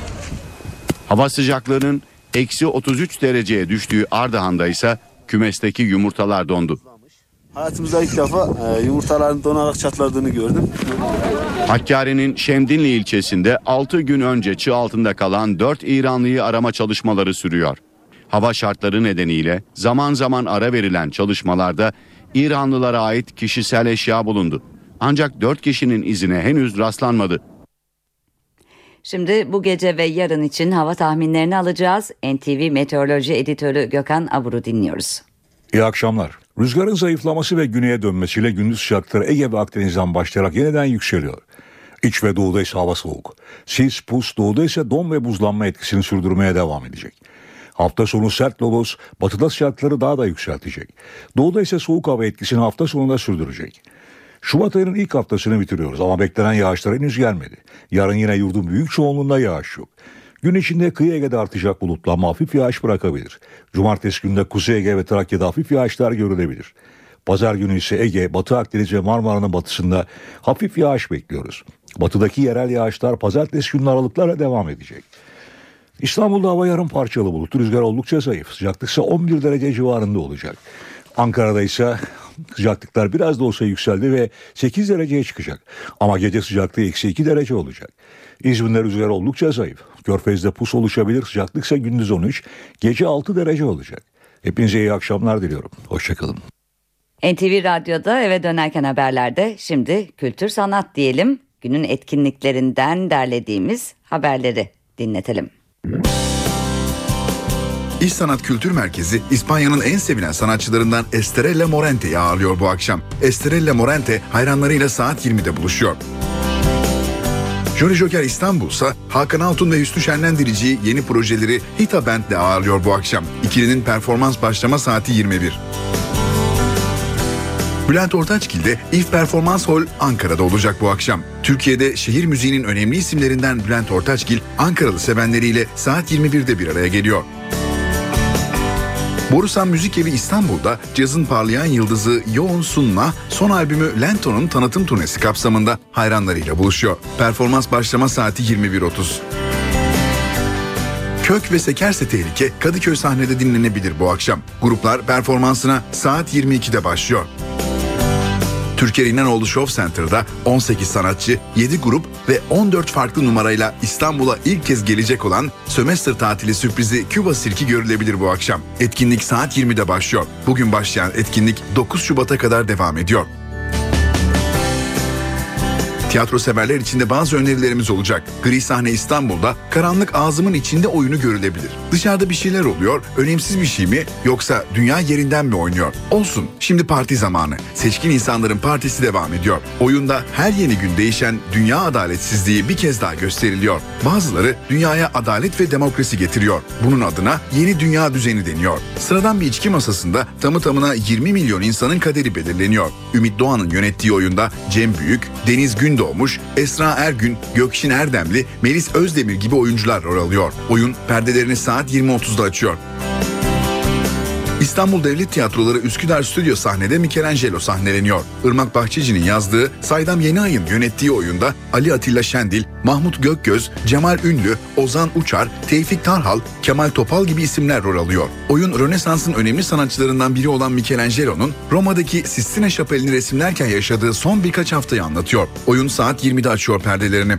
Hava sıcaklığının eksi 33 dereceye düştüğü Ardahan'da ise kümesteki yumurtalar dondu. Hayatımızda ilk defa e, yumurtaların donarak çatladığını gördüm. Hakkari'nin Şemdinli ilçesinde 6 gün önce çığ altında kalan 4 İranlıyı arama çalışmaları sürüyor. Hava şartları nedeniyle zaman zaman ara verilen çalışmalarda İranlılara ait kişisel eşya bulundu. Ancak 4 kişinin izine henüz rastlanmadı. Şimdi bu gece ve yarın için hava tahminlerini alacağız. NTV Meteoroloji Editörü Gökhan Abur'u dinliyoruz. İyi akşamlar. Rüzgarın zayıflaması ve güneye dönmesiyle gündüz sıcaklıkları Ege ve Akdeniz'den başlayarak yeniden yükseliyor. İç ve doğuda ise hava soğuk. Sis, pus, doğuda ise don ve buzlanma etkisini sürdürmeye devam edecek. Hafta sonu sert lodos, batıda sıcaklıkları daha da yükseltecek. Doğuda ise soğuk hava etkisini hafta sonunda sürdürecek. Şubat ayının ilk haftasını bitiriyoruz ama beklenen yağışlar henüz gelmedi. Yarın yine yurdun büyük çoğunluğunda yağış yok. Gün içinde kıyı Ege'de artacak bulutlanma hafif yağış bırakabilir. Cumartesi günde Kuzey Ege ve Trakya'da hafif yağışlar görülebilir. Pazar günü ise Ege, Batı Akdeniz ve Marmara'nın batısında hafif yağış bekliyoruz. Batıdaki yerel yağışlar pazartesi günü aralıklarla devam edecek. İstanbul'da hava yarım parçalı bulutlu rüzgar oldukça zayıf. Sıcaklık ise 11 derece civarında olacak. Ankara'da ise sıcaklıklar biraz da olsa yükseldi ve 8 dereceye çıkacak. Ama gece sıcaklığı eksi 2 derece olacak. İzmir'de rüzgar oldukça zayıf. Körfez'de pus oluşabilir. Sıcaklık ise gündüz 13, gece 6 derece olacak. Hepinize iyi akşamlar diliyorum. Hoşçakalın. NTV Radyo'da eve dönerken haberlerde şimdi kültür sanat diyelim. Günün etkinliklerinden derlediğimiz haberleri dinletelim. İş Sanat Kültür Merkezi İspanya'nın en sevilen sanatçılarından Estrella Morente'yi ağırlıyor bu akşam. Estrella Morente hayranlarıyla saat 20'de buluşuyor. Jolly Joker İstanbul ise Hakan Altun ve Hüsnü Şenlendirici'yi yeni projeleri Hita Band'le ağırlıyor bu akşam. İkilinin performans başlama saati 21. Bülent Ortaçgil de İF Performans Hall Ankara'da olacak bu akşam. Türkiye'de şehir müziğinin önemli isimlerinden Bülent Ortaçgil, Ankaralı sevenleriyle saat 21'de bir araya geliyor. Borusan Müzik Evi İstanbul'da cazın parlayan yıldızı Yoğun Sunna son albümü Lento'nun tanıtım turnesi kapsamında hayranlarıyla buluşuyor. Performans başlama saati 21.30. Kök ve Sekerse Tehlike Kadıköy sahnede dinlenebilir bu akşam. Gruplar performansına saat 22'de başlıyor. Türkiye İnanoğlu Show Center'da 18 sanatçı, 7 grup ve 14 farklı numarayla İstanbul'a ilk kez gelecek olan sömestr tatili sürprizi Küba Sirki görülebilir bu akşam. Etkinlik saat 20'de başlıyor. Bugün başlayan etkinlik 9 Şubat'a kadar devam ediyor. Tiyatro severler için de bazı önerilerimiz olacak. Gri Sahne İstanbul'da Karanlık Ağzımın içinde oyunu görülebilir. Dışarıda bir şeyler oluyor, önemsiz bir şey mi yoksa dünya yerinden mi oynuyor? Olsun, şimdi parti zamanı. Seçkin insanların partisi devam ediyor. Oyunda her yeni gün değişen dünya adaletsizliği bir kez daha gösteriliyor. Bazıları dünyaya adalet ve demokrasi getiriyor. Bunun adına yeni dünya düzeni deniyor. Sıradan bir içki masasında tamı tamına 20 milyon insanın kaderi belirleniyor. Ümit Doğan'ın yönettiği oyunda Cem Büyük, Deniz Gündoğmuş, Esra Ergün, Gökşin Erdemli, Melis Özdemir gibi oyuncular rol alıyor. Oyun perdelerini saat 20.30'da açıyor. İstanbul Devlet Tiyatroları Üsküdar Stüdyo sahnede Michelangelo sahneleniyor. Irmak Bahçeci'nin yazdığı, Saydam Yeniay'ın yönettiği oyunda Ali Atilla Şendil, Mahmut Gökgöz, Cemal Ünlü, Ozan Uçar, Tevfik Tarhal, Kemal Topal gibi isimler rol alıyor. Oyun Rönesans'ın önemli sanatçılarından biri olan Michelangelo'nun Roma'daki Sistine Şapeli'ni resimlerken yaşadığı son birkaç haftayı anlatıyor. Oyun saat 20'de açıyor perdelerini.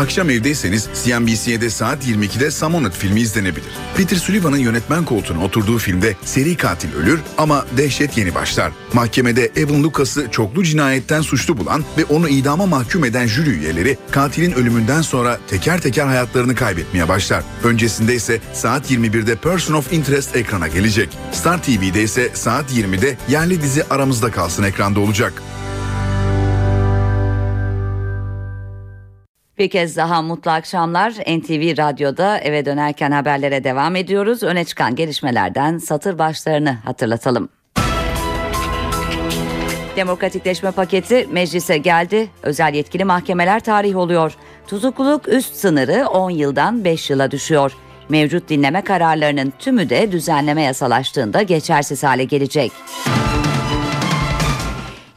Akşam evdeyseniz CNBC'de saat 22'de Summoned filmi izlenebilir. Peter Sullivan'ın yönetmen koltuğuna oturduğu filmde seri katil ölür ama dehşet yeni başlar. Mahkemede Evan Lucas'ı çoklu cinayetten suçlu bulan ve onu idama mahkum eden jüri üyeleri katilin ölümünden sonra teker teker hayatlarını kaybetmeye başlar. Öncesinde ise saat 21'de Person of Interest ekrana gelecek. Star TV'de ise saat 20'de yerli dizi Aramızda Kalsın ekranda olacak. Bir kez daha mutlu akşamlar. NTV Radyo'da eve dönerken haberlere devam ediyoruz. Öne çıkan gelişmelerden satır başlarını hatırlatalım. Demokratikleşme paketi meclise geldi. Özel yetkili mahkemeler tarih oluyor. Tutukluluk üst sınırı 10 yıldan 5 yıla düşüyor. Mevcut dinleme kararlarının tümü de düzenleme yasalaştığında geçersiz hale gelecek.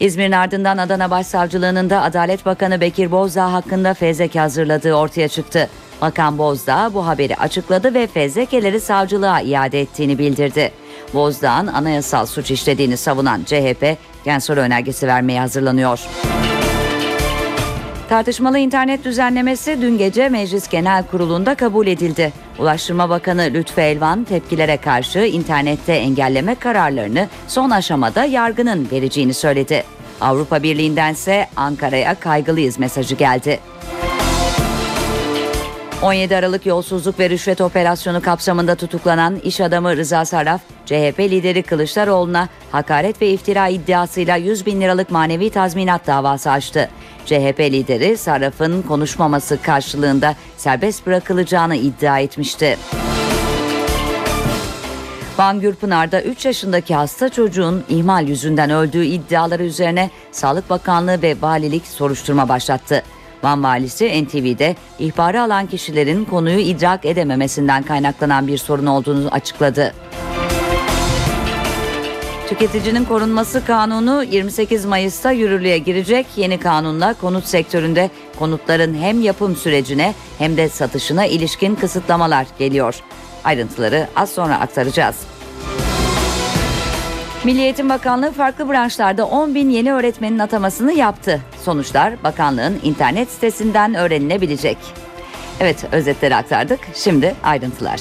İzmir'in ardından Adana Başsavcılığı'nın da Adalet Bakanı Bekir Bozdağ hakkında fezleke hazırladığı ortaya çıktı. Bakan Bozdağ bu haberi açıkladı ve fezlekeleri savcılığa iade ettiğini bildirdi. Bozdağ'ın anayasal suç işlediğini savunan CHP, Gensoy önergesi vermeye hazırlanıyor. Tartışmalı internet düzenlemesi dün gece Meclis Genel Kurulu'nda kabul edildi. Ulaştırma Bakanı Lütfü Elvan tepkilere karşı internette engelleme kararlarını son aşamada yargının vereceğini söyledi. Avrupa Birliği'ndense Ankara'ya kaygılıyız mesajı geldi. 17 Aralık yolsuzluk ve rüşvet operasyonu kapsamında tutuklanan iş adamı Rıza Sarraf, CHP lideri Kılıçdaroğlu'na hakaret ve iftira iddiasıyla 100 bin liralık manevi tazminat davası açtı. CHP lideri Sarraf'ın konuşmaması karşılığında serbest bırakılacağını iddia etmişti. Van Gürpınar'da 3 yaşındaki hasta çocuğun ihmal yüzünden öldüğü iddiaları üzerine Sağlık Bakanlığı ve valilik soruşturma başlattı. Van valisi NTV'de ihbarı alan kişilerin konuyu idrak edememesinden kaynaklanan bir sorun olduğunu açıkladı. Tüketicinin Korunması Kanunu 28 Mayıs'ta yürürlüğe girecek. Yeni kanunla konut sektöründe konutların hem yapım sürecine hem de satışına ilişkin kısıtlamalar geliyor. Ayrıntıları az sonra aktaracağız. Milli Eğitim Bakanlığı farklı branşlarda 10 bin yeni öğretmenin atamasını yaptı. Sonuçlar bakanlığın internet sitesinden öğrenilebilecek. Evet özetleri aktardık. Şimdi ayrıntılar.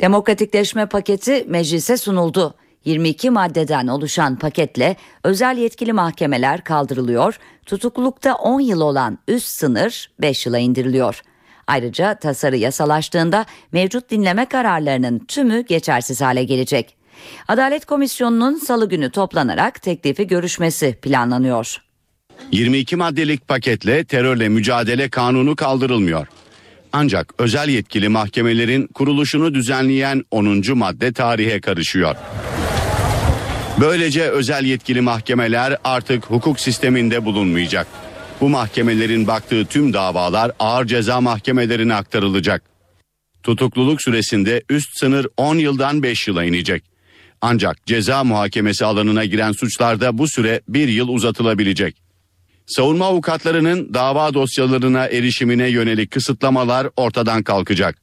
Demokratikleşme paketi meclise sunuldu. 22 maddeden oluşan paketle özel yetkili mahkemeler kaldırılıyor, tutuklulukta 10 yıl olan üst sınır 5 yıla indiriliyor. Ayrıca tasarı yasalaştığında mevcut dinleme kararlarının tümü geçersiz hale gelecek. Adalet Komisyonu'nun salı günü toplanarak teklifi görüşmesi planlanıyor. 22 maddelik paketle terörle mücadele kanunu kaldırılmıyor. Ancak özel yetkili mahkemelerin kuruluşunu düzenleyen 10. madde tarihe karışıyor. Böylece özel yetkili mahkemeler artık hukuk sisteminde bulunmayacak. Bu mahkemelerin baktığı tüm davalar ağır ceza mahkemelerine aktarılacak. Tutukluluk süresinde üst sınır 10 yıldan 5 yıla inecek. Ancak ceza muhakemesi alanına giren suçlarda bu süre bir yıl uzatılabilecek. Savunma avukatlarının dava dosyalarına erişimine yönelik kısıtlamalar ortadan kalkacak.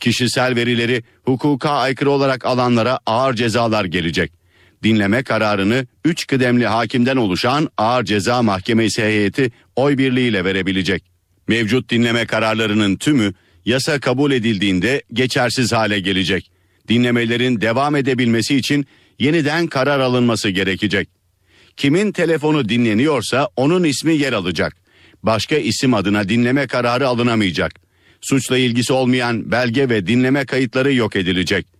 Kişisel verileri hukuka aykırı olarak alanlara ağır cezalar gelecek. Dinleme kararını 3 kıdemli hakimden oluşan Ağır Ceza Mahkemesi heyeti oy birliğiyle verebilecek. Mevcut dinleme kararlarının tümü yasa kabul edildiğinde geçersiz hale gelecek. Dinlemelerin devam edebilmesi için yeniden karar alınması gerekecek. Kimin telefonu dinleniyorsa onun ismi yer alacak. Başka isim adına dinleme kararı alınamayacak. Suçla ilgisi olmayan belge ve dinleme kayıtları yok edilecek.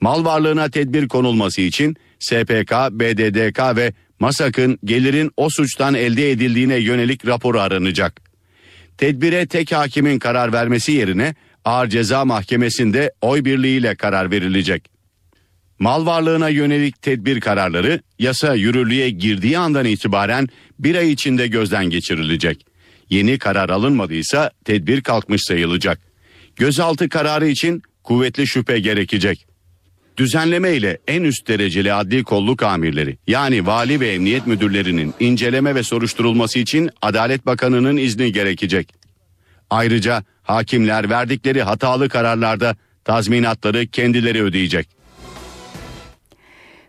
Mal varlığına tedbir konulması için SPK, BDDK ve MASAK'ın gelirin o suçtan elde edildiğine yönelik raporu aranacak. Tedbire tek hakimin karar vermesi yerine Ağır Ceza Mahkemesi'nde oy birliğiyle karar verilecek. Mal varlığına yönelik tedbir kararları yasa yürürlüğe girdiği andan itibaren bir ay içinde gözden geçirilecek. Yeni karar alınmadıysa tedbir kalkmış sayılacak. Gözaltı kararı için kuvvetli şüphe gerekecek. Düzenleme ile en üst dereceli adli kolluk amirleri yani vali ve emniyet müdürlerinin inceleme ve soruşturulması için Adalet Bakanı'nın izni gerekecek. Ayrıca hakimler verdikleri hatalı kararlarda tazminatları kendileri ödeyecek.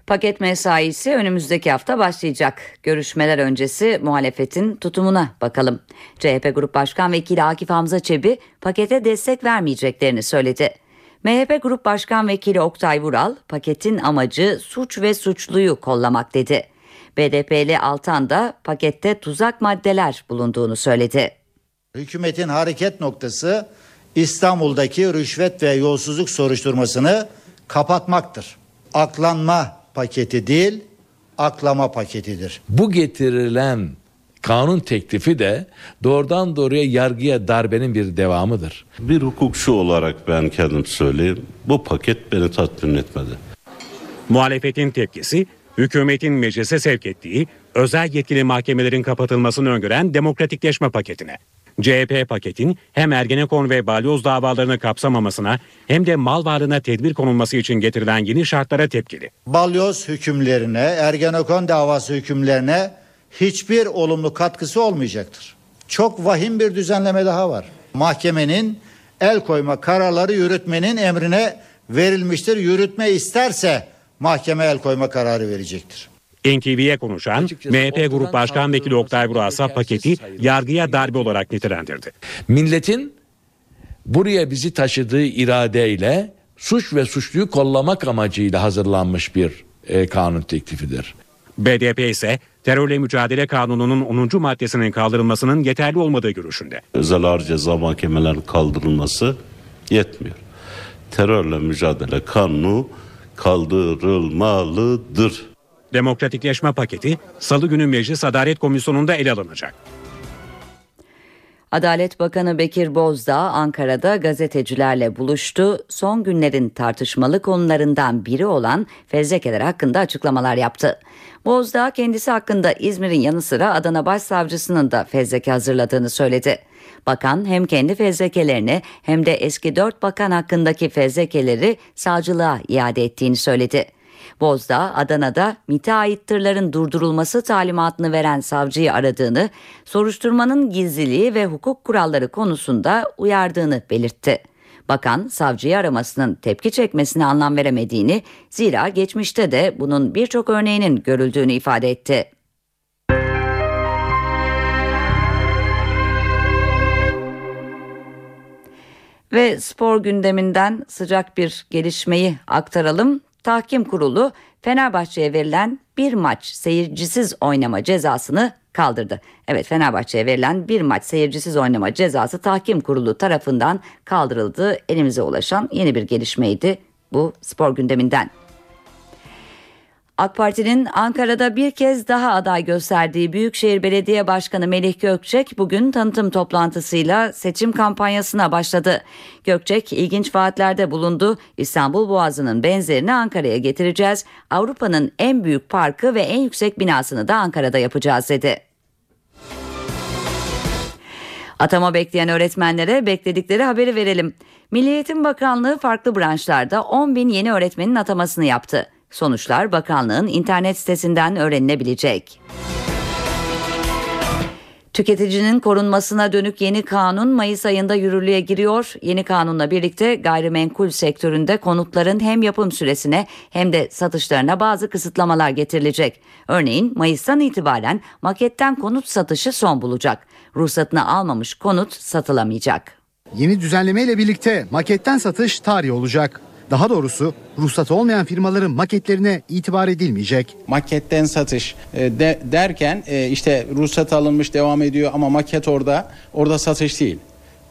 Paket mesaisi önümüzdeki hafta başlayacak. Görüşmeler öncesi muhalefetin tutumuna bakalım. CHP Grup Başkan Vekili Akif Hamza Çebi pakete destek vermeyeceklerini söyledi. MHP Grup Başkan Vekili Oktay Vural paketin amacı suç ve suçluyu kollamak dedi. BDP'li Altan da pakette tuzak maddeler bulunduğunu söyledi. Hükümetin hareket noktası İstanbul'daki rüşvet ve yolsuzluk soruşturmasını kapatmaktır. Aklanma paketi değil, aklama paketidir. Bu getirilen kanun teklifi de doğrudan doğruya yargıya darbenin bir devamıdır. Bir hukukçu olarak ben kendim söyleyeyim. Bu paket beni tatmin etmedi. Muhalefetin tepkisi hükümetin meclise sevk ettiği özel yetkili mahkemelerin kapatılmasını öngören demokratikleşme paketine. CHP paketin hem Ergenekon ve Balyoz davalarını kapsamamasına hem de mal varlığına tedbir konulması için getirilen yeni şartlara tepkili. Balyoz hükümlerine, Ergenekon davası hükümlerine hiçbir olumlu katkısı olmayacaktır. Çok vahim bir düzenleme daha var. Mahkemenin el koyma kararları yürütmenin emrine verilmiştir. Yürütme isterse mahkeme el koyma kararı verecektir. NTV'ye konuşan MHP Grup Başkan Vekili Oktay Burasa paketi yargıya darbe olarak nitelendirdi. Milletin buraya bizi taşıdığı iradeyle suç ve suçluyu kollamak amacıyla hazırlanmış bir e, kanun teklifidir. BDP ise terörle mücadele kanununun 10. maddesinin kaldırılmasının yeterli olmadığı görüşünde. Özel ağır ceza mahkemelerinin kaldırılması yetmiyor. Terörle mücadele kanunu kaldırılmalıdır. Demokratikleşme paketi Salı günü Meclis Adalet Komisyonu'nda ele alınacak. Adalet Bakanı Bekir Bozdağ Ankara'da gazetecilerle buluştu. Son günlerin tartışmalı konularından biri olan fezlekeler hakkında açıklamalar yaptı. Bozdağ kendisi hakkında İzmir'in yanı sıra Adana Başsavcısının da fezleke hazırladığını söyledi. Bakan hem kendi fezlekelerini hem de eski dört bakan hakkındaki fezlekeleri savcılığa iade ettiğini söyledi. Bozdağ, Adana'da MİT'e ait tırların durdurulması talimatını veren savcıyı aradığını, soruşturmanın gizliliği ve hukuk kuralları konusunda uyardığını belirtti. Bakan, savcıyı aramasının tepki çekmesine anlam veremediğini, zira geçmişte de bunun birçok örneğinin görüldüğünü ifade etti. Ve spor gündeminden sıcak bir gelişmeyi aktaralım. Tahkim Kurulu Fenerbahçe'ye verilen bir maç seyircisiz oynama cezasını kaldırdı. Evet Fenerbahçe'ye verilen bir maç seyircisiz oynama cezası Tahkim Kurulu tarafından kaldırıldı. Elimize ulaşan yeni bir gelişmeydi bu spor gündeminden. AK Parti'nin Ankara'da bir kez daha aday gösterdiği Büyükşehir Belediye Başkanı Melih Gökçek bugün tanıtım toplantısıyla seçim kampanyasına başladı. Gökçek ilginç vaatlerde bulundu. İstanbul Boğazı'nın benzerini Ankara'ya getireceğiz. Avrupa'nın en büyük parkı ve en yüksek binasını da Ankara'da yapacağız dedi. Atama bekleyen öğretmenlere bekledikleri haberi verelim. Milli Eğitim Bakanlığı farklı branşlarda 10 bin yeni öğretmenin atamasını yaptı. Sonuçlar bakanlığın internet sitesinden öğrenilebilecek. Tüketicinin korunmasına dönük yeni kanun Mayıs ayında yürürlüğe giriyor. Yeni kanunla birlikte gayrimenkul sektöründe konutların hem yapım süresine hem de satışlarına bazı kısıtlamalar getirilecek. Örneğin Mayıs'tan itibaren maketten konut satışı son bulacak. Ruhsatını almamış konut satılamayacak. Yeni düzenleme ile birlikte maketten satış tarihi olacak. Daha doğrusu ruhsatı olmayan firmaların maketlerine itibar edilmeyecek. maketten satış e, de, derken e, işte ruhsat alınmış devam ediyor ama maket orada orada satış değil.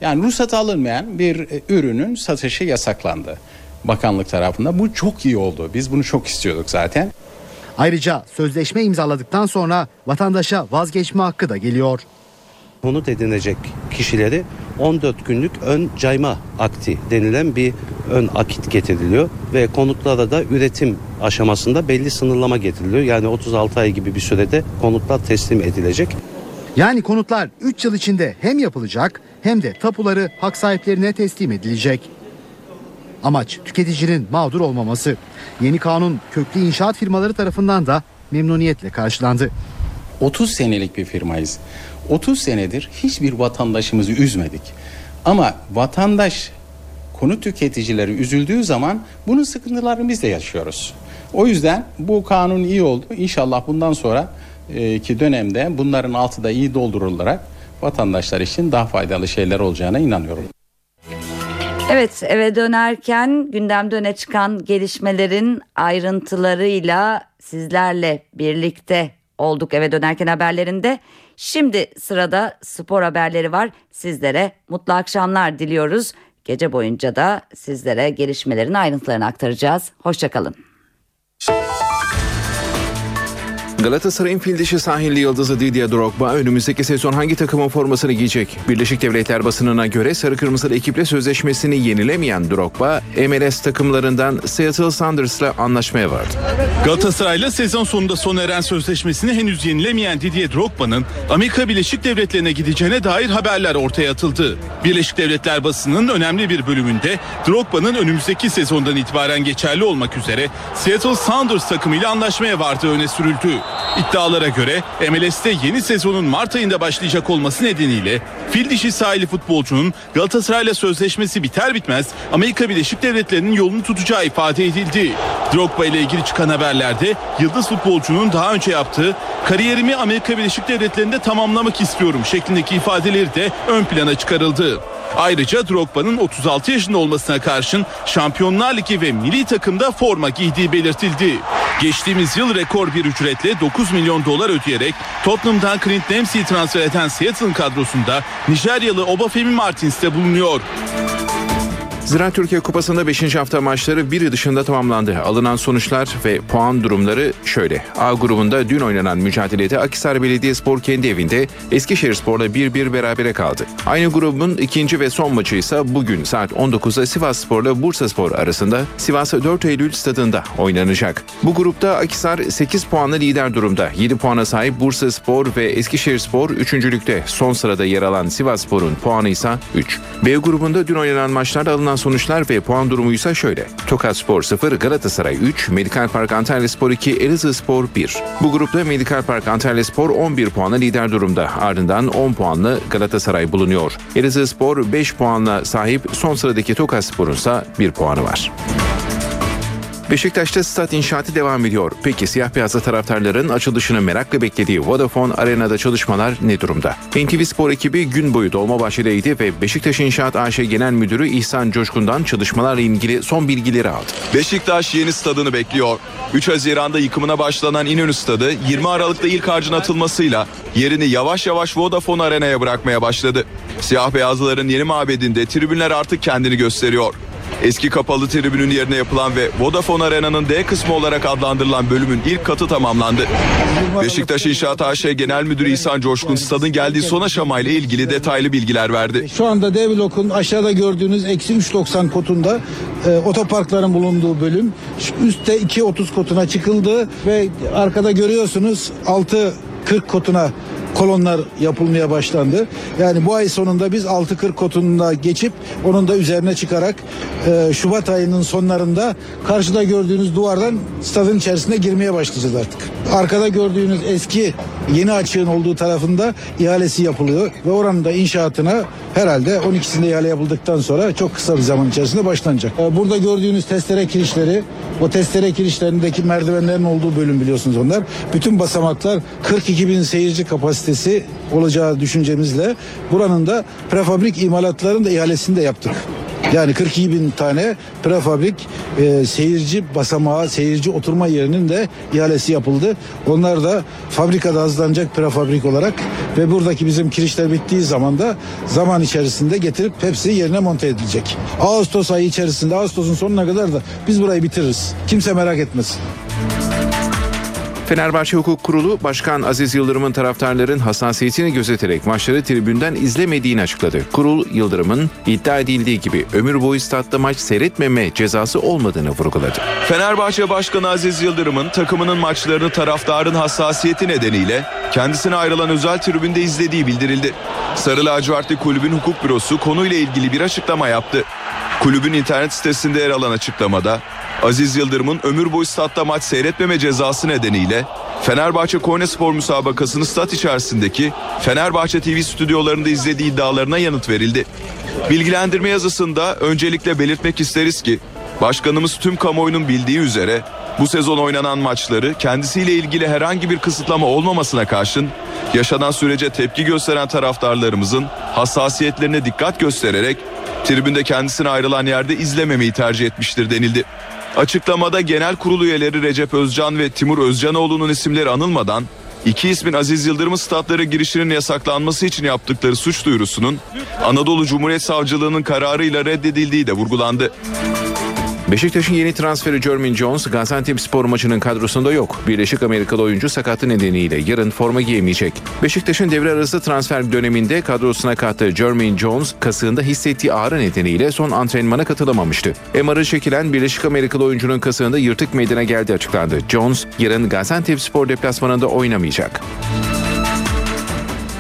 Yani ruhsat alınmayan bir e, ürünün satışı yasaklandı bakanlık tarafında. Bu çok iyi oldu. Biz bunu çok istiyorduk zaten. Ayrıca sözleşme imzaladıktan sonra vatandaşa vazgeçme hakkı da geliyor. Konut edinecek kişileri 14 günlük ön cayma akti denilen bir ön akit getiriliyor ve konutlara da üretim aşamasında belli sınırlama getiriliyor. Yani 36 ay gibi bir sürede konutlar teslim edilecek. Yani konutlar 3 yıl içinde hem yapılacak hem de tapuları hak sahiplerine teslim edilecek. Amaç tüketicinin mağdur olmaması. Yeni kanun köklü inşaat firmaları tarafından da memnuniyetle karşılandı. 30 senelik bir firmayız. 30 senedir hiçbir vatandaşımızı üzmedik. Ama vatandaş konut tüketicileri üzüldüğü zaman bunun sıkıntılarını biz de yaşıyoruz. O yüzden bu kanun iyi oldu. İnşallah bundan sonra ki dönemde bunların altı da iyi doldurularak vatandaşlar için daha faydalı şeyler olacağına inanıyorum. Evet eve dönerken gündemde öne çıkan gelişmelerin ayrıntılarıyla sizlerle birlikte olduk eve dönerken haberlerinde. Şimdi sırada spor haberleri var. Sizlere mutlu akşamlar diliyoruz. Gece boyunca da sizlere gelişmelerin ayrıntılarını aktaracağız. Hoşçakalın. Galatasaray'ın fil dişi sahilli yıldızı Didier Drogba önümüzdeki sezon hangi takımın formasını giyecek? Birleşik Devletler basınına göre sarı kırmızılı ekiple sözleşmesini yenilemeyen Drogba, MLS takımlarından Seattle Sounders'la anlaşmaya vardı. Galatasaray'la sezon sonunda sona eren sözleşmesini henüz yenilemeyen Didier Drogba'nın Amerika Birleşik Devletleri'ne gideceğine dair haberler ortaya atıldı. Birleşik Devletler basının önemli bir bölümünde Drogba'nın önümüzdeki sezondan itibaren geçerli olmak üzere Seattle Sounders takımıyla anlaşmaya vardığı öne sürüldü. İddialara göre MLS'te yeni sezonun Mart ayında başlayacak olması nedeniyle fil dişi sahili futbolcunun Galatasaray'la sözleşmesi biter bitmez Amerika Birleşik Devletleri'nin yolunu tutacağı ifade edildi. Drogba ile ilgili çıkan haberlerde yıldız futbolcunun daha önce yaptığı kariyerimi Amerika Birleşik Devletleri'nde tamamlamak istiyorum şeklindeki ifadeleri de ön plana çıkarıldı. Ayrıca Drogba'nın 36 yaşında olmasına karşın Şampiyonlar Ligi ve milli takımda forma giydiği belirtildi. Geçtiğimiz yıl rekor bir ücretle 9 milyon dolar ödeyerek Tottenham'dan Clint Dempsey'i transfer eden Seattle'ın kadrosunda Nijeryalı Obafemi Martins de bulunuyor. Zira Türkiye Kupası'nda 5. hafta maçları biri dışında tamamlandı. Alınan sonuçlar ve puan durumları şöyle. A grubunda dün oynanan mücadelede Akhisar Belediyespor kendi evinde Eskişehirspor'la 1-1 berabere kaldı. Aynı grubun ikinci ve son maçı ise bugün saat 19'da Sivasspor'la Bursaspor arasında Sivas 4 Eylül stadında oynanacak. Bu grupta Akhisar 8 puanla lider durumda. 7 puana sahip Bursaspor ve Eskişehirspor 3. lükte. Son sırada yer alan Sivasspor'un puanı ise 3. B grubunda dün oynanan maçlarda alınan sonuçlar ve puan durumu ise şöyle. Tokatspor 0, Galatasaray 3, Medikal Park Antalyaspor 2, Elazığspor 1. Bu grupta Medikal Park Antalyaspor 11 puanla lider durumda. Ardından 10 puanlı Galatasaray bulunuyor. Elazığspor 5 puanla sahip son sıradaki Tokatspor'un ise 1 puanı var. Beşiktaş'ta stat inşaatı devam ediyor. Peki siyah beyazlı taraftarların açılışını merakla beklediği Vodafone Arena'da çalışmalar ne durumda? NTV Spor ekibi gün boyu Dolmabahçe'deydi ve Beşiktaş İnşaat AŞ Genel Müdürü İhsan Coşkun'dan çalışmalarla ilgili son bilgileri aldı. Beşiktaş yeni stadını bekliyor. 3 Haziran'da yıkımına başlanan İnönü Stadı 20 Aralık'ta ilk harcın atılmasıyla yerini yavaş yavaş Vodafone Arena'ya bırakmaya başladı. Siyah beyazlıların yeni mabedinde tribünler artık kendini gösteriyor. Eski kapalı tribünün yerine yapılan ve Vodafone Arena'nın D kısmı olarak adlandırılan bölümün ilk katı tamamlandı. Beşiktaş İnşaat AŞ Genel Müdürü İhsan Coşkun stadın geldiği son aşamayla ilgili detaylı bilgiler verdi. Şu anda D blokun aşağıda gördüğünüz eksi 3.90 kotunda e, otoparkların bulunduğu bölüm. Üstte 2.30 kotuna çıkıldı ve arkada görüyorsunuz 6.40 kotuna kolonlar yapılmaya başlandı. Yani bu ay sonunda biz 6.40 kotunda geçip onun da üzerine çıkarak e, Şubat ayının sonlarında karşıda gördüğünüz duvardan stadın içerisine girmeye başlayacağız artık. Arkada gördüğünüz eski yeni açığın olduğu tarafında ihalesi yapılıyor ve oranın da inşaatına herhalde 12'sinde ihale yapıldıktan sonra çok kısa bir zaman içerisinde başlanacak. E, Burada gördüğünüz testere kirişleri, o testere kirişlerindeki merdivenlerin olduğu bölüm biliyorsunuz onlar. Bütün basamaklar 42 bin seyirci kapasitesi olacağı düşüncemizle buranın da prefabrik imalatların da ihalesini de yaptık. Yani 42 bin tane prefabrik e, seyirci basamağı, seyirci oturma yerinin de ihalesi yapıldı. Onlar da fabrikada hazırlanacak prefabrik olarak ve buradaki bizim kirişler bittiği zaman da zaman içerisinde getirip hepsi yerine monte edilecek. Ağustos ayı içerisinde, Ağustos'un sonuna kadar da biz burayı bitiririz. Kimse merak etmesin. Fenerbahçe Hukuk Kurulu Başkan Aziz Yıldırım'ın taraftarların hassasiyetini gözeterek maçları tribünden izlemediğini açıkladı. Kurul Yıldırım'ın iddia edildiği gibi ömür boyu statta maç seyretmeme cezası olmadığını vurguladı. Fenerbahçe Başkanı Aziz Yıldırım'ın takımının maçlarını taraftarın hassasiyeti nedeniyle kendisine ayrılan özel tribünde izlediği bildirildi. Sarı lacivertli kulübün hukuk bürosu konuyla ilgili bir açıklama yaptı. Kulübün internet sitesinde yer alan açıklamada Aziz Yıldırım'ın ömür boyu statta maç seyretmeme cezası nedeniyle Fenerbahçe Konyaspor müsabakasını stat içerisindeki Fenerbahçe TV stüdyolarında izlediği iddialarına yanıt verildi. Bilgilendirme yazısında öncelikle belirtmek isteriz ki başkanımız tüm kamuoyunun bildiği üzere bu sezon oynanan maçları kendisiyle ilgili herhangi bir kısıtlama olmamasına karşın yaşanan sürece tepki gösteren taraftarlarımızın hassasiyetlerine dikkat göstererek tribünde kendisine ayrılan yerde izlememeyi tercih etmiştir denildi. Açıklamada genel kurul üyeleri Recep Özcan ve Timur Özcanoğlu'nun isimleri anılmadan iki ismin Aziz Yıldırım'ın statlara girişinin yasaklanması için yaptıkları suç duyurusunun Anadolu Cumhuriyet Savcılığı'nın kararıyla reddedildiği de vurgulandı. Beşiktaş'ın yeni transferi Jermaine Jones Gaziantep spor maçının kadrosunda yok. Birleşik Amerikalı oyuncu sakatı nedeniyle yarın forma giyemeyecek. Beşiktaş'ın devre arası transfer döneminde kadrosuna kattığı Jermaine Jones kasığında hissettiği ağrı nedeniyle son antrenmana katılamamıştı. MR'ı çekilen Birleşik Amerikalı oyuncunun kasığında yırtık meydana geldi açıklandı. Jones yarın Gaziantep spor deplasmanında oynamayacak.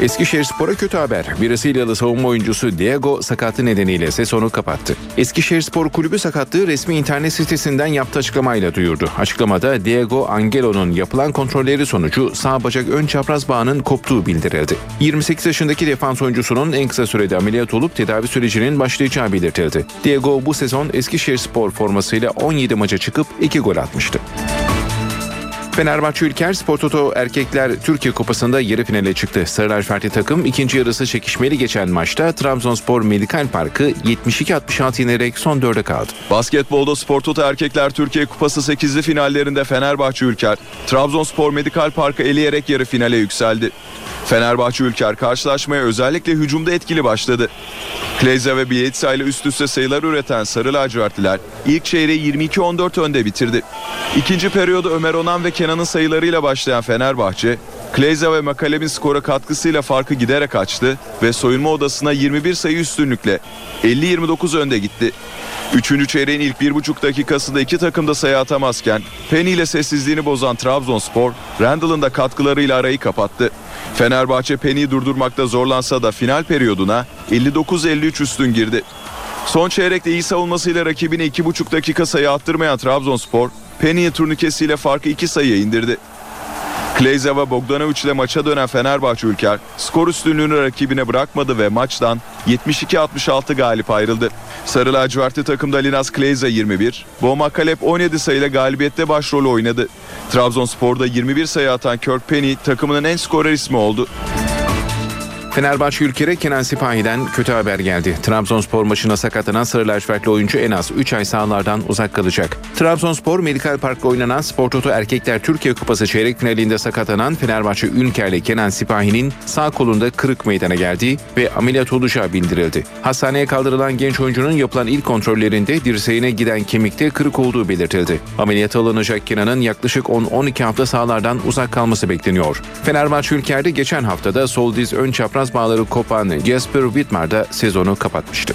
Eskişehir Spor'a kötü haber. Brezilyalı savunma oyuncusu Diego sakatı nedeniyle sezonu kapattı. Eskişehir Spor Kulübü sakatlığı resmi internet sitesinden yaptığı açıklamayla duyurdu. Açıklamada Diego Angelo'nun yapılan kontrolleri sonucu sağ bacak ön çapraz bağının koptuğu bildirildi. 28 yaşındaki defans oyuncusunun en kısa sürede ameliyat olup tedavi sürecinin başlayacağı belirtildi. Diego bu sezon Eskişehir Spor formasıyla 17 maça çıkıp 2 gol atmıştı. Fenerbahçe Ülker Spor Toto Erkekler Türkiye Kupası'nda yarı finale çıktı. Sarı lacivertli takım ikinci yarısı çekişmeli geçen maçta Trabzonspor Medikal Park'ı 72-66 yenerek son dörde kaldı. Basketbolda Spor Toto Erkekler Türkiye Kupası 8'li finallerinde Fenerbahçe Ülker, Trabzonspor Medikal Park'ı eleyerek yarı finale yükseldi. Fenerbahçe Ülker karşılaşmaya özellikle hücumda etkili başladı. Kleyza ve Bielitsa ile üst üste sayılar üreten Sarı lacivertliler ilk çeyreği 22-14 önde bitirdi. İkinci periyoda Ömer Onan ve Kenan'ın sayılarıyla başlayan Fenerbahçe, Kleyza ve Makaleb'in skora katkısıyla farkı giderek açtı ve soyunma odasına 21 sayı üstünlükle 50-29 önde gitti. Üçüncü çeyreğin ilk bir buçuk dakikasında iki takım da sayı atamazken Penny ile sessizliğini bozan Trabzonspor, Randall'ın da katkılarıyla arayı kapattı. Fenerbahçe Penny'i durdurmakta zorlansa da final periyoduna 59-53 üstün girdi. Son çeyrekte iyi savunmasıyla rakibine iki buçuk dakika sayı attırmayan Trabzonspor, Penny'e turnikesiyle farkı iki sayıya indirdi. Kleyza ve Bogdanovic ile maça dönen Fenerbahçe Ülker skor üstünlüğünü rakibine bırakmadı ve maçtan 72-66 galip ayrıldı. Sarı lacivertli takımda Linas Kleyza 21, Boma Kalep 17 sayıyla galibiyette başrolü oynadı. Trabzonspor'da 21 sayı atan Kirk Penny takımının en skorer ismi oldu. Fenerbahçe ülkere Kenan Sipahi'den kötü haber geldi. Trabzonspor maçına sakatlanan Sarı lacivertli oyuncu en az 3 ay sahalardan uzak kalacak. Trabzonspor Medikal Park'ta oynanan Spor Toto Erkekler Türkiye Kupası çeyrek finalinde sakatlanan Fenerbahçe Ülker'le Kenan Sipahi'nin sağ kolunda kırık meydana geldi ve ameliyat olacağı bildirildi. Hastaneye kaldırılan genç oyuncunun yapılan ilk kontrollerinde dirseğine giden kemikte kırık olduğu belirtildi. Ameliyata alınacak Kenan'ın yaklaşık 10-12 hafta sahalardan uzak kalması bekleniyor. Fenerbahçe Ülker'de geçen haftada sol diz ön çapraz bağları kopan Jasper Whitmer da sezonu kapatmıştı.